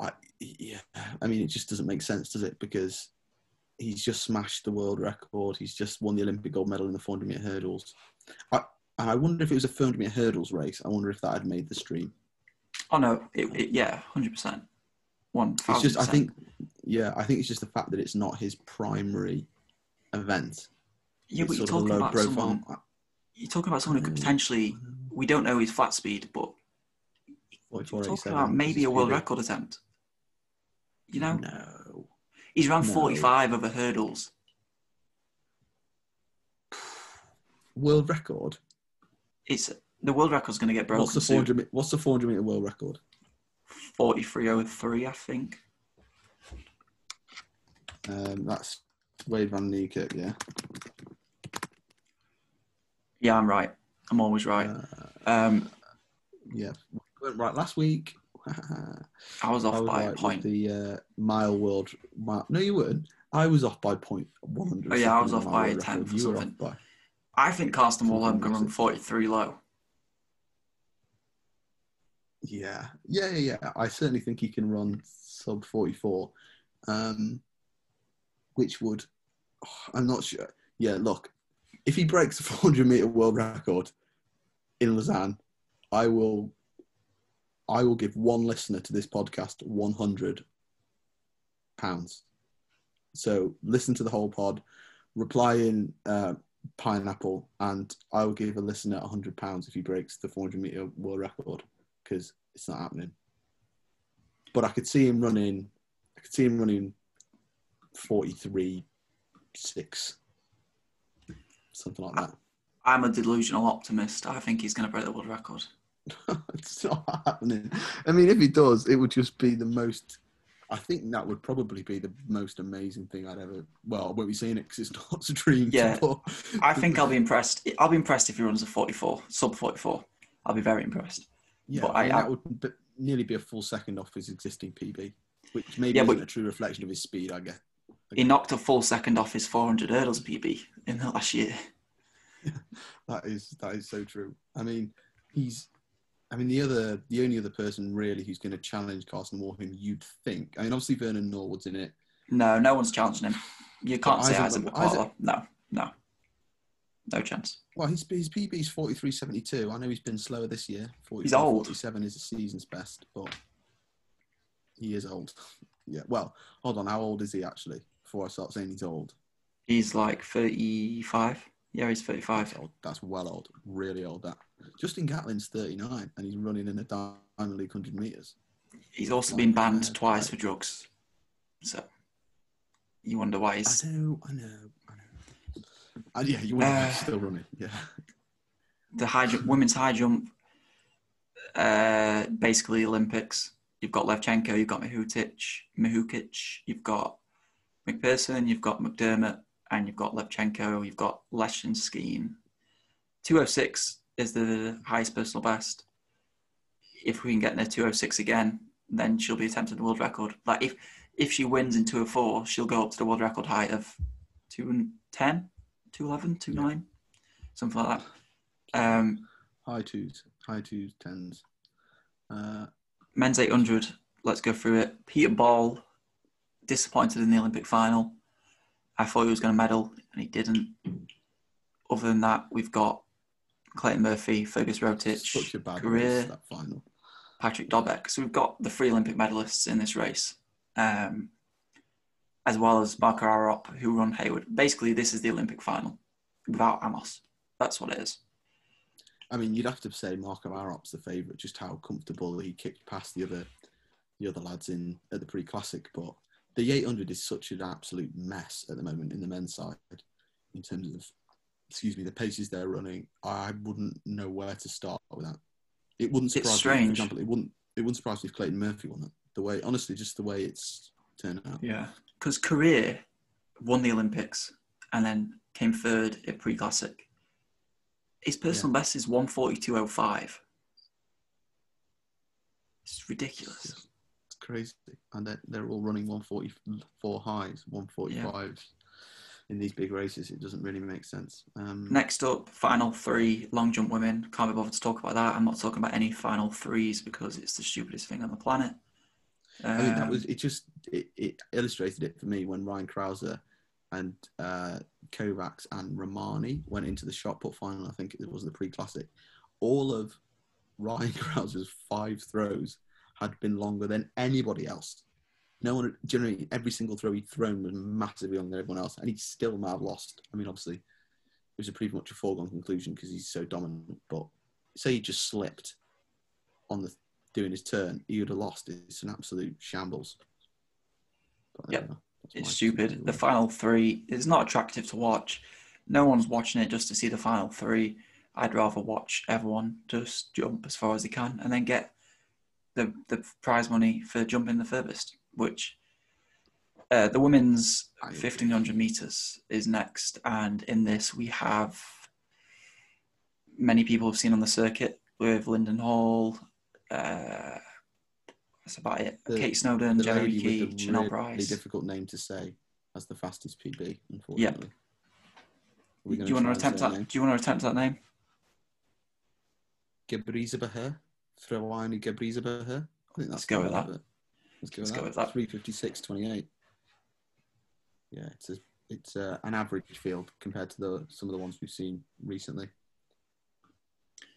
I, yeah. I mean, it just doesn't make sense, does it? Because he's just smashed the world record. He's just won the Olympic gold medal in the 400 meter hurdles. I, and I wonder if it was a 400 meter hurdles race. I wonder if that had made the stream. Oh no! It, it, yeah, hundred percent. One It's just, I think, yeah, I think it's just the fact that it's not his primary event. Yeah, It's but you're a talking about profile. someone. You're talking about someone who could Mm. potentially. We don't know his flat speed, but you're talking about maybe a world record attempt. You know, No. he's ran No. 45 over hurdles. World record. It's the world record's going to get broken. What's the soon. 400? mi- What's the 400 meter world record? 4303, I think. Um, that's Wayde Van Niekerk, yeah. Yeah, I'm right. I'm always right. Uh, Um, yeah, went right last week. [LAUGHS] I was I off was by right a point. the uh, mile world. Mile, no, you weren't. I was off by point one hundred. Oh, yeah, I was off by a tenth or You were off something. by. I think Karsten Warholm can run 43 low. Yeah, yeah, yeah, yeah. I certainly think he can run sub forty-four, um, which would. I'm not sure. Yeah, look, if he breaks the 400 meter world record in Lausanne, I will. I will give one listener to this podcast 100 pounds. So listen to the whole pod, reply in uh, pineapple, and I will give a listener 100 pounds if he breaks the 400 meter world record because it's not happening. But I could see him running. I could see him running 43, six, something like that. I'm a delusional optimist. I think he's going to break the world record. [LAUGHS] it's not happening. I mean, if he does, it would just be the most. I think that would probably be the most amazing thing I'd ever. Well, I won't be saying it because it's [LAUGHS] not a dream. Yeah. I think I'll be impressed. I'll be impressed if he runs a 44, sub 44. I'll be very impressed. Yeah, but I I- mean, I- that would be, nearly be a full second off his existing PB, which maybe Yeah, isn't a true reflection of his speed. I guess. He knocked a full second off his 400 hurdles PB in the last year. [LAUGHS] That is that is so true. I mean, he's. I mean, the other, the only other person really who's going to challenge Karsten Warholm, you'd think. I mean, obviously Vernon Norwood's in it. No, no one's challenging him. You can't say Isaac- Isaac Isaac- No, no. No chance. Well, his his PB's forty three seventy two. I know he's been slower this year. 43, He's old. Forty seven is the season's best, but he is old. [LAUGHS] Yeah. Well, hold on. How old is he actually? Before I start saying he's old. He's like 35. Yeah, he's 35. That's old. That's well old. Really old. That. Justin Gatlin's thirty nine, and he's running in the Diamond League hundred meters. He's also been banned uh, twice like- for drugs. So you wonder why he's. I know. I know. I know. And yeah, you wouldn't Uh, he's still running. Yeah. the high jump, women's high jump, uh, basically Olympics. You've got Levchenko, you've got Mihutic, Mihukic, you've got McPherson, you've got McDermott, and you've got Levchenko, you've got Leshinsky. 206 is the highest personal best. If we can get near 206 again, then she'll be attempting the world record. Like if if she wins in 204, she'll go up to the world record height of 210, 211, 29, something like that. Um, High twos. High twos. Tens. Uh, men's 800 let's go through it peter bol disappointed in the olympic final i thought he was going to medal and he didn't other than that we've got clayton murphy fergus rotich Korir race, that final. patryk dobek so we've got the three olympic medalists in this race um, as well as Marco Arop, who run Hayward. Basically, this is the Olympic final without Amos. That's what it is. I mean, you'd have to say Marco Arop's the favourite, just how comfortable he kicked past the other the other lads in at the pre-classic. But the 800 is such an absolute mess at the moment in the men's side in terms of, excuse me, the paces they're running. I wouldn't know where to start with that. It wouldn't It's surprise me. For strange. example, it wouldn't it wouldn't surprise me if Clayton Murphy won it. The way, honestly, just the way it's turned out. Yeah, because Korir won the Olympics and then came third at pre-classic. His personal best is one forty two oh five. It's ridiculous. Crazy, and they're, they're all running 144 highs, 145s in these big races. It doesn't really make sense. Um, Next up, final three long jump women. Can't be bothered to talk about that. I'm not talking about any final threes because it's the stupidest thing on the planet. I mean, that Um, was it. Just it, it illustrated it for me when Ryan Crouser and uh, Kovacs and Romani went into the shot put final. I think it was the pre-classic. All of Ryan [LAUGHS] Crouser's five throws had been longer than anybody else. No one generally every single throw he'd thrown was massively on everyone else, and he still might have lost. I mean, obviously, it was a pretty much a foregone conclusion because he's so dominant. But say he just slipped on the doing his turn, he would have lost. It's an absolute shambles. But, Yep. uh, It's stupid. opinion. The final three is not attractive to watch. No one's watching it just to see the final three. I'd rather watch everyone just jump as far as they can and then get the the prize money for jumping the furthest, which uh, the women's 1500 meters is next. And in this, we have many people have seen on the circuit with Linden Hall. Uh, that's about it. The- Kate Snowden, Jerry Key, Chanel really Price. difficult name to say as the fastest PB. Unfortunately. We Do you want to attempt that? name? Do you want to attempt that name? Gebrizabaher, Throwani Gebrizabaher. I think that's Let's go with that. Let's go Let's with go that. with that. Three fifty six twenty eight. Yeah, it's a it's a, an average field compared to the some of the ones we've seen recently.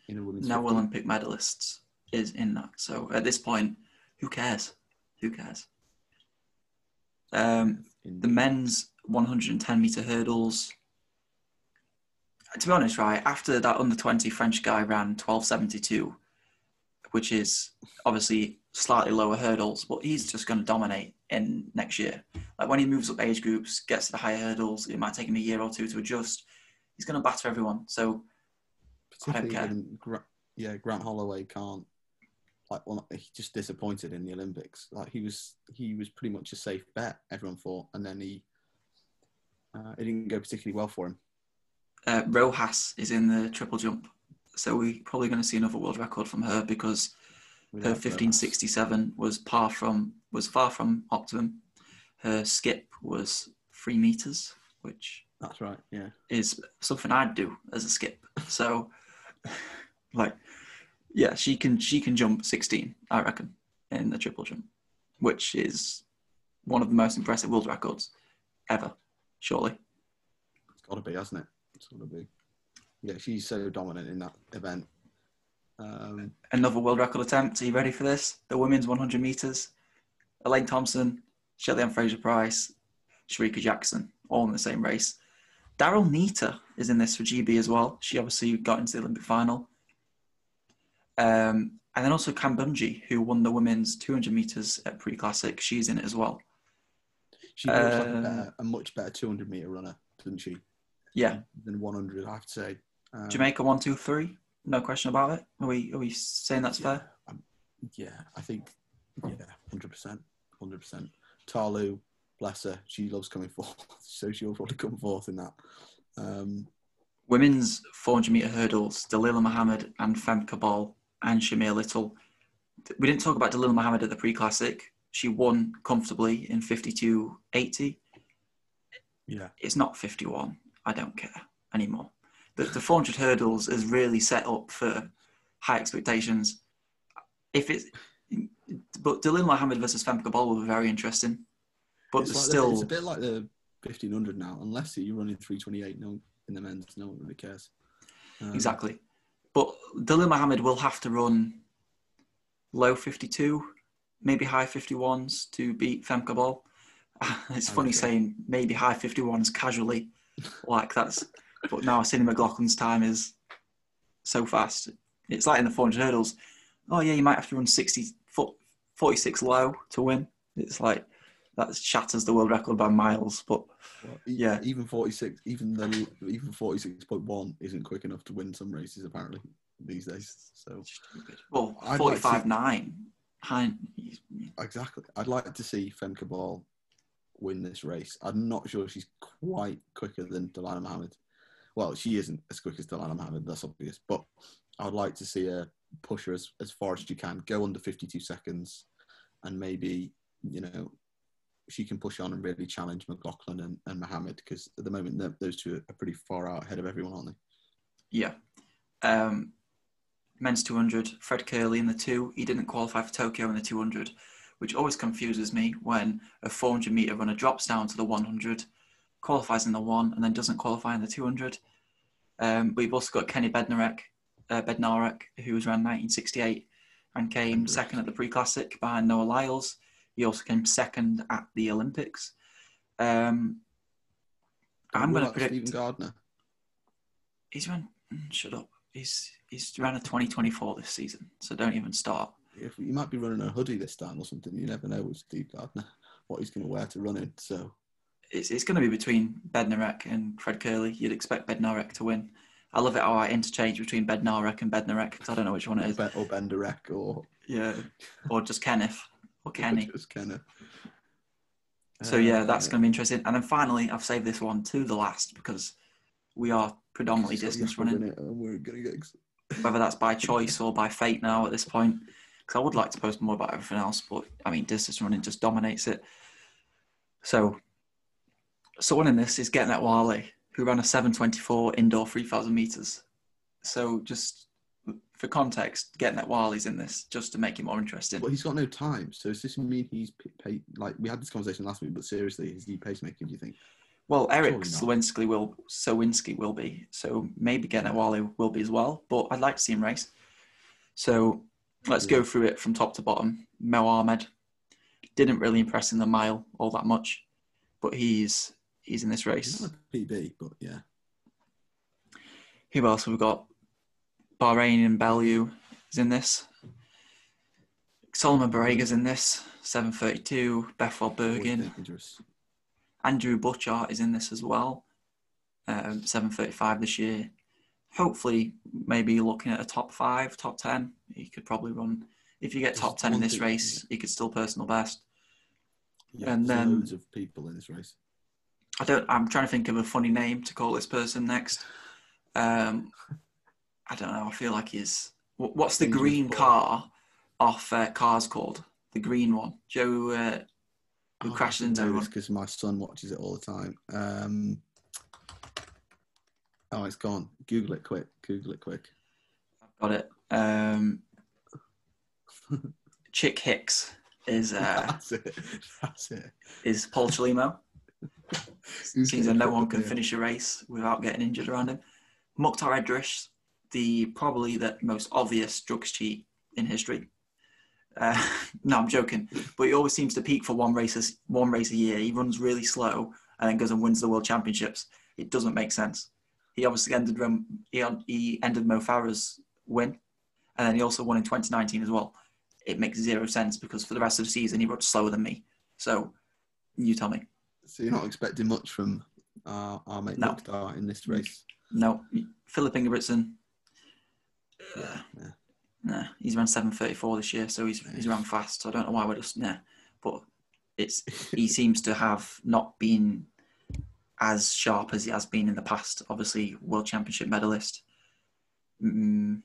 In a women's No 50. Olympic medalists is in that. So at this point, who cares? Who cares? Um, the men's 110 meter hurdles. To be honest, right after that under 20 French guy ran 1272, which is obviously slightly lower hurdles, but he's just going to dominate in next year. Like when he moves up age groups, gets to the higher hurdles, it might take him a year or two to adjust. He's going to batter everyone. So I don't particularly care. yeah Grant Holloway can't like well he just disappointed in the Olympics like he was he was pretty much a safe bet everyone thought and then he uh, it didn't go particularly well for him uh, Rojas is in the triple jump. So we're probably going to see another world record from her because her 1567 was par from was far from optimum. Her skip was three meters, which that's right yeah is something I'd do as a skip. So, like, yeah, she can she can jump 16, I reckon, in the triple jump, which is one of the most impressive world records ever, surely. it's got to be hasn't it it's got to be yeah she's so dominant in that event um, Another world record attempt. Are you ready for this? The women's 100 meters. Elaine Thompson, Shelly-Ann Fraser-Pryce, Shericka Jackson, all in the same race. Daryll Neita is in this for GB as well. She obviously got into the Olympic final. Um, and then also Kambundji, who won the women's 200 meters at pre-classic. She's in it as well. she looks like a, Uh, better, a much better 200 meter runner doesn't she Yeah, than 100 I have to say um, Jamaica one, two, three. No question about it. Are we are we saying that's yeah, fair? um, yeah, I think yeah, hundred percent, hundred percent. Ta Lou, bless her, she loves coming [LAUGHS] forth, so she'll probably come forth in that. Um, Women's 400 meter hurdles, Dalilah Muhammad and Femke Bol and Shamier Little. We didn't talk about Dalilah Muhammad at the pre classic. She won comfortably in 52.80. yeah, It's not 51. I don't care anymore. The, the 400 hurdles is really set up for high expectations. If it's, but Dalilah Muhammad versus Femke Bol will be very interesting. But it's, like the- still it's a bit like the fifteen hundred now. Unless you're running three twenty eight, no, in the men's, no one really cares. Um, Exactly. But Dalilah Muhammad will have to run low 52, maybe high 51s to beat Femke Bol. [LAUGHS] It's funny Okay. saying maybe high 51s casually, like that's. But now Sydney McLaughlin's time is so fast. It's like in the 400 hurdles. Oh yeah, you might have to run 60 foot, 46 low to win. It's like that shatters the world record by miles. But Yeah. even forty six, even the even forty six point one isn't quick enough to win some races apparently these days. So well, I'd like 45 9. High, exactly, I'd like to see Femke Bol win this race. I'm not sure she's quite quicker than Dalilah Muhammad. Well, she isn't as quick as Dalilah Muhammad, that's obvious. But I'd like to see her push her as, as far as she can, go under 52 seconds, and maybe you know she can push on and really challenge McLaughlin and, and Mohammed because at the moment those two are pretty far out ahead of everyone, aren't they? Yeah. Um, men's 200, Fred Kerley in the two. He didn't qualify for Tokyo in the 200, which always confuses me when a 400 meter runner drops down to the 100, qualifies in the one, and then doesn't qualify in the 200. Um, we've also got Kenny Bednarek, uh, Bednarek, who was around 1968 and came second at the pre classic behind Noah Lyles. He also came second at the Olympics. Um, I'm going to predict Steven Gardiner. he's run. Shut up. He's he's ran a 2024 this season, so don't even start. If he might be running a hoodie this time or something, you never know with Steve Gardiner what he's going to wear to run in. So It's, it's going to be between Bednarek and Fred Kerley. You'd expect Bednarek to win. I love it how I interchange between Bednarek and Bednarek because I don't know which one it is. or, is. ben, or or Yeah, or just Kenneth or [LAUGHS] Kenny. just kind of. So yeah, uh, that's going to be interesting. And then finally, I've saved this one to the last because we are predominantly distance running. It and we're going to get whether that's by [LAUGHS] choice or by fate now at this point. Because I would like to post more about everything else, but I mean, distance running just dominates it. So, someone in this is Getnet Wale, who ran a 724 indoor 3,000 meters. So, just for context, Getnet Wale's in this just to make it more interesting. But he's got no time. So does this mean he's p- pay, like we had this conversation last week? But seriously, is he pacemaking? Do you think? Well, Eric. Slowinski will Sowinski will be, so maybe Getnet Wale will be as well. But I'd like to see him race. So let's go through it from top to bottom. Mo Ahmed didn't really impress in the mile all that much, but he's he's in this race. not a PB, but yeah. Who else have we got? Birhanu Balew is in this. Selemon Barega's in this. 732. Bethwell always Birgen. Andrew Butchart is in this as well. Um, 735 this year. Hopefully, maybe looking at a top five, top 10. He could probably run. If you get There's top 10 in this thing- race, he could still personal best. Yeah, And then- loads of people in this race. I don't. I'm trying to think of a funny name to call this person next. Um, I don't know. I feel like he's. wh- What's the green car off uh, Cars called? The green one. Joe. Uh, who Oh, crashed into everyone. because my son watches it all the time. Um, oh, it's gone. Google it quick. Google it quick. I've Got it. Um, Chick Hicks is uh, [LAUGHS] That's it. That's it. is Paul Chelimo. Seems that no one can finish a race without getting injured around him. Muktar Edris, the probably the most obvious drugs cheat in history. Uh, [LAUGHS] no, I'm joking. But he always seems to peak for one race, one race a year. He runs really slow and then goes and wins the world championships. It doesn't make sense. He obviously ended he, he ended Mo Farah's win, and then he also won in 2019 as well. It makes zero sense because for the rest of the season he rode slower than me. So, you tell me. So you're not expecting much from our, our mate No. In this race. No, Filip Ingebrigtsen. Yeah, yeah. Nah, he's around seven thirty four this year, so he's he's around fast. So I don't know why we're just nah, but it's [LAUGHS] he seems to have not been as sharp as he has been in the past. Obviously, world championship medalist. Mm,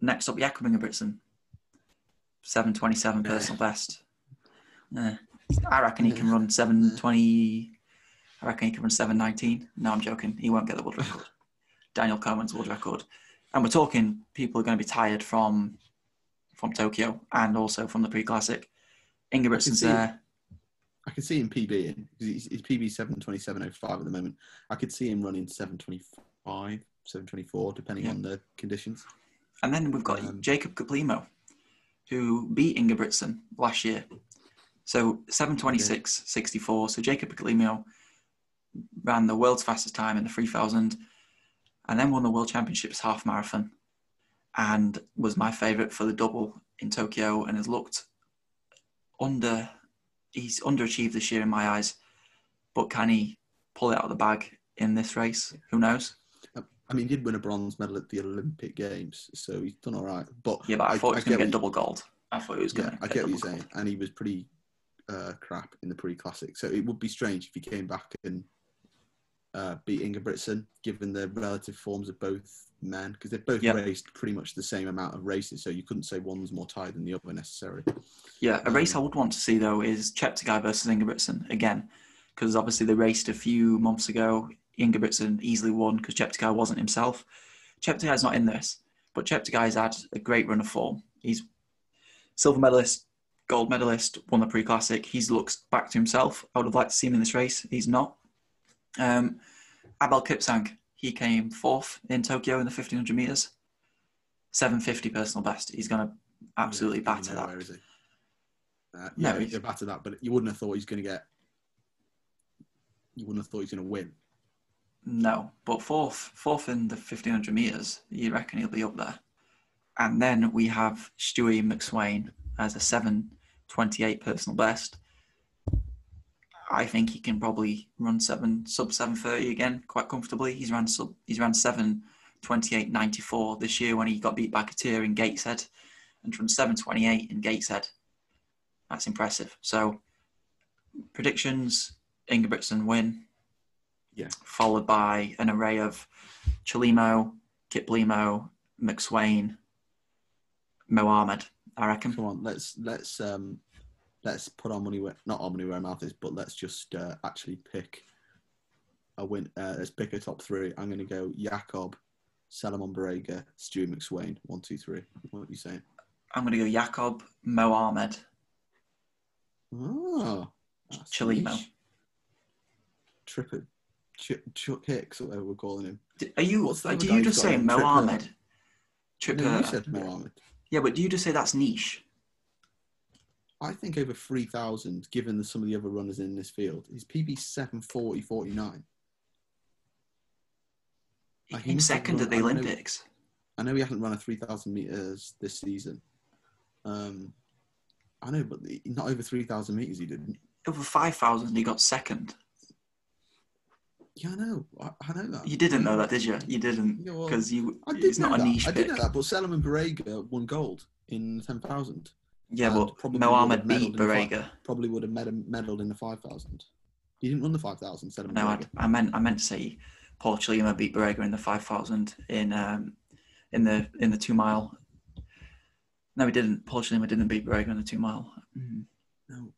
next up, Jakob Ingebrigtsen, seven twenty seven Yeah. personal best. Nah, I reckon he can run seven twenty. I reckon he can run seven nineteen. No, I'm joking. He won't get the world record. Daniel Komen's world record and we're talking people are going to be tired from from Tokyo and also from the pre-classic. Ingebrigtsen's there. I can see him PB he's PB seven twenty seven oh five at the moment. I could see him running seven twenty five, seven twenty four, depending Yeah. on the conditions. And then we've got Um, Jacob Kiplimo, who beat Ingebrigtsen last year. So 726.64. So Jacob Kiplimo ran the world's fastest time in the 3000 and then won the world championships half marathon and was my favourite for the double in Tokyo and has looked under, he's underachieved this year in my eyes. But can he pull it out of the bag in this race? Who knows? I mean, he did win a bronze medal at the Olympic Games, so he's done all right. But Yeah, but I, thought he was going to get get double gold. I thought he was going Yeah. I get what you're saying, and he was pretty uh, crap in the pre-classic. So it would be strange if he came back and uh, beat Ingebrigtsen, given the relative forms of both men, because they've both Yep. raced pretty much the same amount of races. So you couldn't say one's more tired than the other necessarily. Yeah, a race I Um, would want to see though is Cheptegei versus Ingebrigtsen again, because obviously they raced a few months ago. Ingebrigtsen easily won because Cheptegei wasn't himself. Cheptegei's not in this, but Cheptegei's had a great run of form. He's silver medalist, gold medalist, won the pre-classic. He's looks back to himself. I would have liked to see him in this race. He's not. Um, Abel Kipsang, he came fourth in Tokyo in the 1500 meters. 750 personal best. He's going to absolutely Yeah, batter that. where is he? Uh, No, he's- he'll batter that, but you wouldn't have thought he's going to get. You wouldn't have thought he's going to win. No, but fourth, fourth in the fifteen hundred meters, you reckon he'll be up there? And then we have Stewie McSweyn as a seven twenty-eight personal best. I think he can probably run seven sub seven thirty again quite comfortably. He's ran sub he's ran seven twenty eight ninety four this year when he got beat by Katir in Gateshead, and twenty eight in Gateshead. That's impressive. So predictions: Ingebrigtsen win, Yeah. followed by an array of Chelimo, Kiplimo, McSweyn, Mohamed. I reckon. Come on, let's let's um let's put our money where not our money where our mouth is, but let's just uh, actually pick a win. Uh, let's pick a top three. I'm going to go Jakob, Selemon Barega, Stewart McSweyn. One, two, three. What are you saying? I'm going to go Jakob, Mohamed, Oh, that's Chelimo. Tripper, Ch- Chuck Hicks, or whatever we're calling him. Are you? What's uh, do you just say? Tripper? Mohamed? Tripper. No, you said Mohammed. Yeah, but do you just say that's niche? I think over 3,000, given the, some of the other runners in this field, his PB 740 49. He came second at the I know- Olympics. I know he hasn't run a 3,000 meters this season. Um, I know, but the- not over 3,000 meters he didn't. Over 5,000, he got second. Yeah, I know. I, I know that. You didn't know that, did you? You didn't, Yeah, because you. I did It's know not a that. niche I did know that, but Selemon Barega won gold in 10,000. Yeah, and but probably Mohamed beat medalled in the fi- Barega. Probably would have med- medaled in the 5,000. He didn't run the 5,000, Selemon No, I, I meant I meant to say Paul Chelimo beat Barega in the 5,000 in um in the in the two mile. No, he didn't. Paul Chelimo didn't beat Barega in the two mile. Mm. No, no,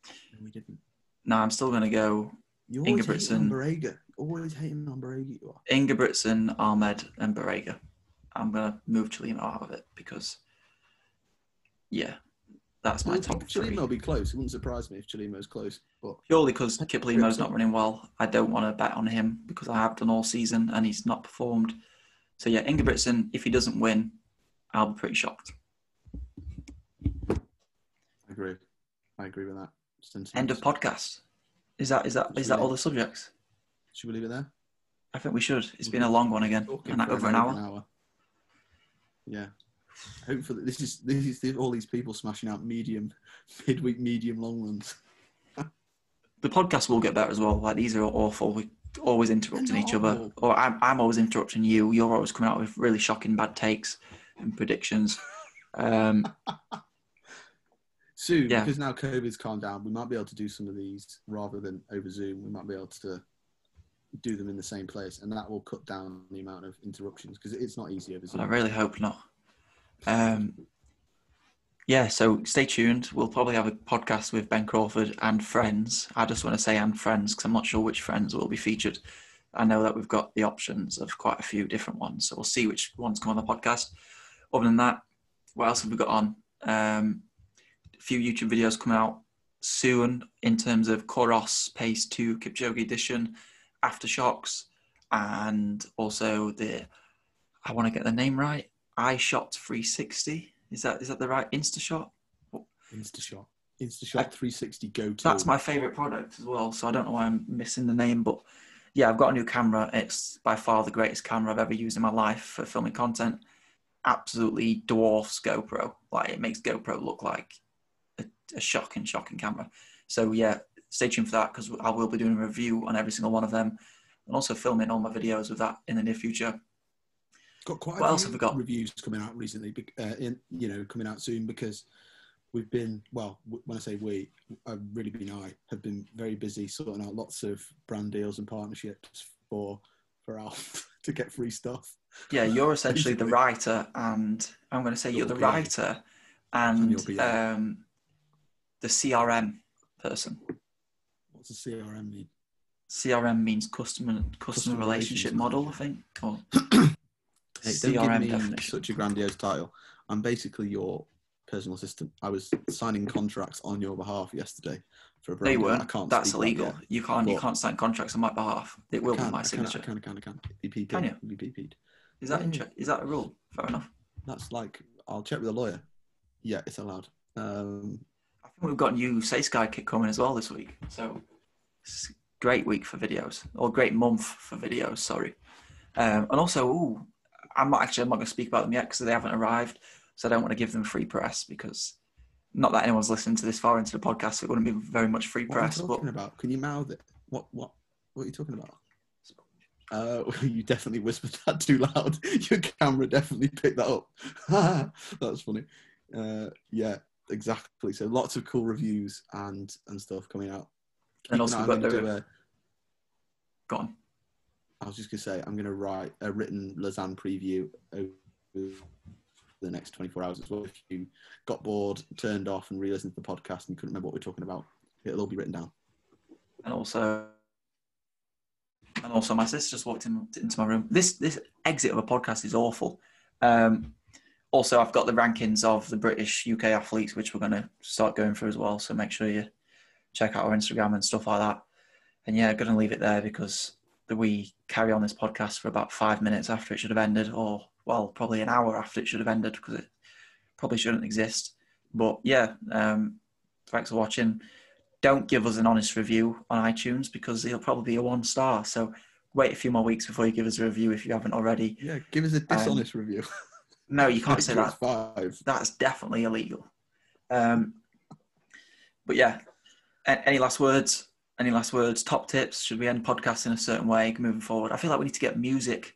he didn't. No, I'm still going to go You're always hating on Ingebrigtsen. Barega. Always hating on Barega, you are. Ingebrigtsen, Ahmed, and Barega. I'm going to move Chelimo out of it because, yeah, that's my Well, top three. Chelimo will be close. It wouldn't surprise me if Chelimo's close. But Purely because Kiplimo's Ingebrigtsen. not running well. I don't want to bet on him because I have done all season and he's not performed. So yeah, Ingebrigtsen, if he doesn't win, I'll be pretty shocked. I agree. I agree with that. End of podcast. Is that is that is that all the subjects? Should we leave it there? I think we should. It's been a long one again, Talking and for over an hour. Yeah. Hopefully, this is this is all these people smashing out medium, [LAUGHS] midweek medium long runs. [LAUGHS] The podcast will get better as well. Like these are awful. We always interrupting each other, or I'm I'm always interrupting you. You're always coming out with really shocking bad takes and predictions. Um, [LAUGHS] Soon, Yeah. because now COVID's calmed down, we might be able to do some of these rather than over Zoom. We might be able to do them in the same place, and that will cut down the amount of interruptions because it's not easy over But I really hope not. Um, yeah, so stay tuned. We'll probably have a podcast with Ben Crawford and friends. I just want to say and friends because I'm not sure which friends will be featured. I know that we've got the options of quite a few different ones, so we'll see which ones come on the podcast. Other than that, what else have we got on? Um, few YouTube videos coming out soon in terms of Coros Pace 2 Kipchoge edition, AfterShokz, and also the I want to get the name right. iShot 360. Is that is that the right InstaShot? InstaShot, InstaShot 360 Go to. That's my favorite product as well. So I don't know why I'm missing the name, but yeah, I've got a new camera. It's by far the greatest camera I've ever used in my life for filming content. Absolutely dwarfs GoPro. Like it makes GoPro look like a, shocking, shocking camera. So yeah, stay tuned for that because I will be doing a review on every single one of them, and also filming all my videos with that in the near future. got quite What a else few have we got? reviews coming out recently uh, in you know coming out soon because we've been well when i say we i've really been i have been very busy sorting out lots of brand deals and partnerships for for alf [LAUGHS] to get free stuff Yeah, you're essentially the writer, and I'm going to say you're the writer And and you're PA. um, the CRM person. what's a crm mean CRM means customer customer, Customer relationship relations model, I think. Or [CLEARS THROAT] hey, don't give CRM definition. such a grandiose title i'm basically your personal assistant i was signing contracts on your behalf yesterday for a brand They were. I can't That's illegal. yet. You can't. You can't sign contracts on my behalf. It will I be can, my I can, signature. I can, I can, I can. Be PP. Can you? Be PP'd. Is that Yeah. is that a rule? Fair enough. That's like I'll check with a lawyer. Yeah, it's allowed. Um, I we've got new Saysky kit coming as well this week. So it's a great week for videos, or great month for videos. Sorry, um, and also, ooh, I'm not actually I'm not going to speak about them yet because they haven't arrived. So I don't want to give them free press because not that anyone's listening to this far into the podcast, so it wouldn't be very much free What press. are you But talking about? Can you mouth it? What what what are you talking about? Uh, [LAUGHS] you definitely whispered that too loud. [LAUGHS] Your camera definitely picked that up. [LAUGHS] That's funny. Uh, yeah, exactly. So lots of cool reviews and and stuff coming out. And also got the- do a- go on. I was just gonna say I'm gonna write a written Lausanne preview over the next 24 hours as well. If you got bored, turned off, and re-listened to the podcast and couldn't remember what we we're talking about, it'll all be written down. and also and also my sister just walked in, into my room this this exit of a podcast is awful um also i've got the rankings of the british uk athletes which we're going to start going through as well so make sure you check out our instagram and stuff like that and yeah I'm going to leave it there because we carry on this podcast for about five minutes after it should have ended or well probably an hour after it should have ended because it probably shouldn't exist but yeah um thanks for watching don't give us an honest review on iTunes because it'll probably be a one star. So wait a few more weeks before you give us a review if you haven't already. Yeah, give us a dishonest review. [LAUGHS] No, you can't say that. Five. That's definitely illegal. Um, but yeah, a- any last words? Any last words? Top tips? Should we end podcast in a certain way moving forward? I feel like we need to get music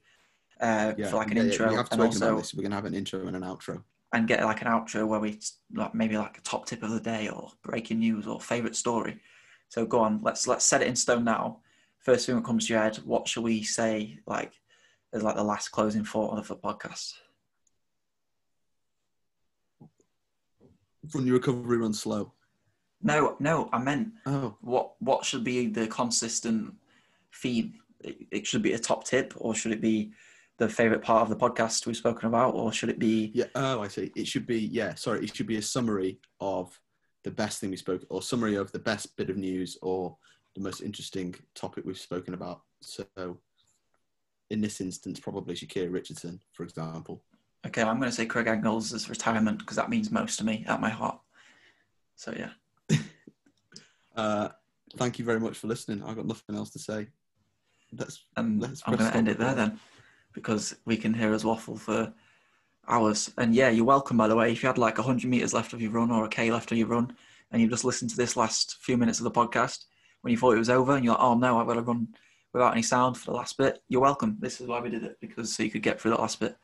uh, Yeah, for like an yeah, yeah, intro We have and spoken also about this. We're gonna have an intro and an outro. and get like an outro where we like maybe like a top tip of the day or breaking news or favorite story. So go on, let's let's set it in stone now. First thing that comes to your head, what shall we say like as like the last closing thought of the podcast? Run your recovery, run slow. No, no, I meant Oh, what what should be the consistent theme? It, it should be a top tip, or should it be the favorite part of the podcast we've spoken about, or should it be yeah. Oh, I see. It should be yeah. Sorry, it should be a summary of the best thing we spoke, or summary of the best bit of news, or the most interesting topic we've spoken about. So, in this instance, probably Sha'Carri Richardson, for example. Okay? I'm going to say Craig Engels' retirement because that means most to me at my heart. So yeah. [LAUGHS] Uh, thank you very much for listening. I've got nothing else to say. Let's And Let's I'm going to end it there then, because we can hear us waffle for hours. And yeah, you're welcome. By the way, if you had like 100 meters left of your run or a k left of your run, and you've just listened to this last few minutes of the podcast when you thought it was over, and you're like, oh no, I've got to run without any sound for the last bit. You're welcome. This is why we did it because so you could get through the last bit.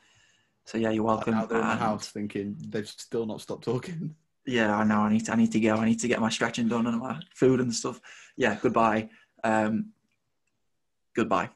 So yeah, you're welcome. out there in the And- house thinking they've still not stopped talking. yeah, I know. I need to. I need to go. I need to get my stretching done and my food and stuff. Yeah. Goodbye. Um, goodbye.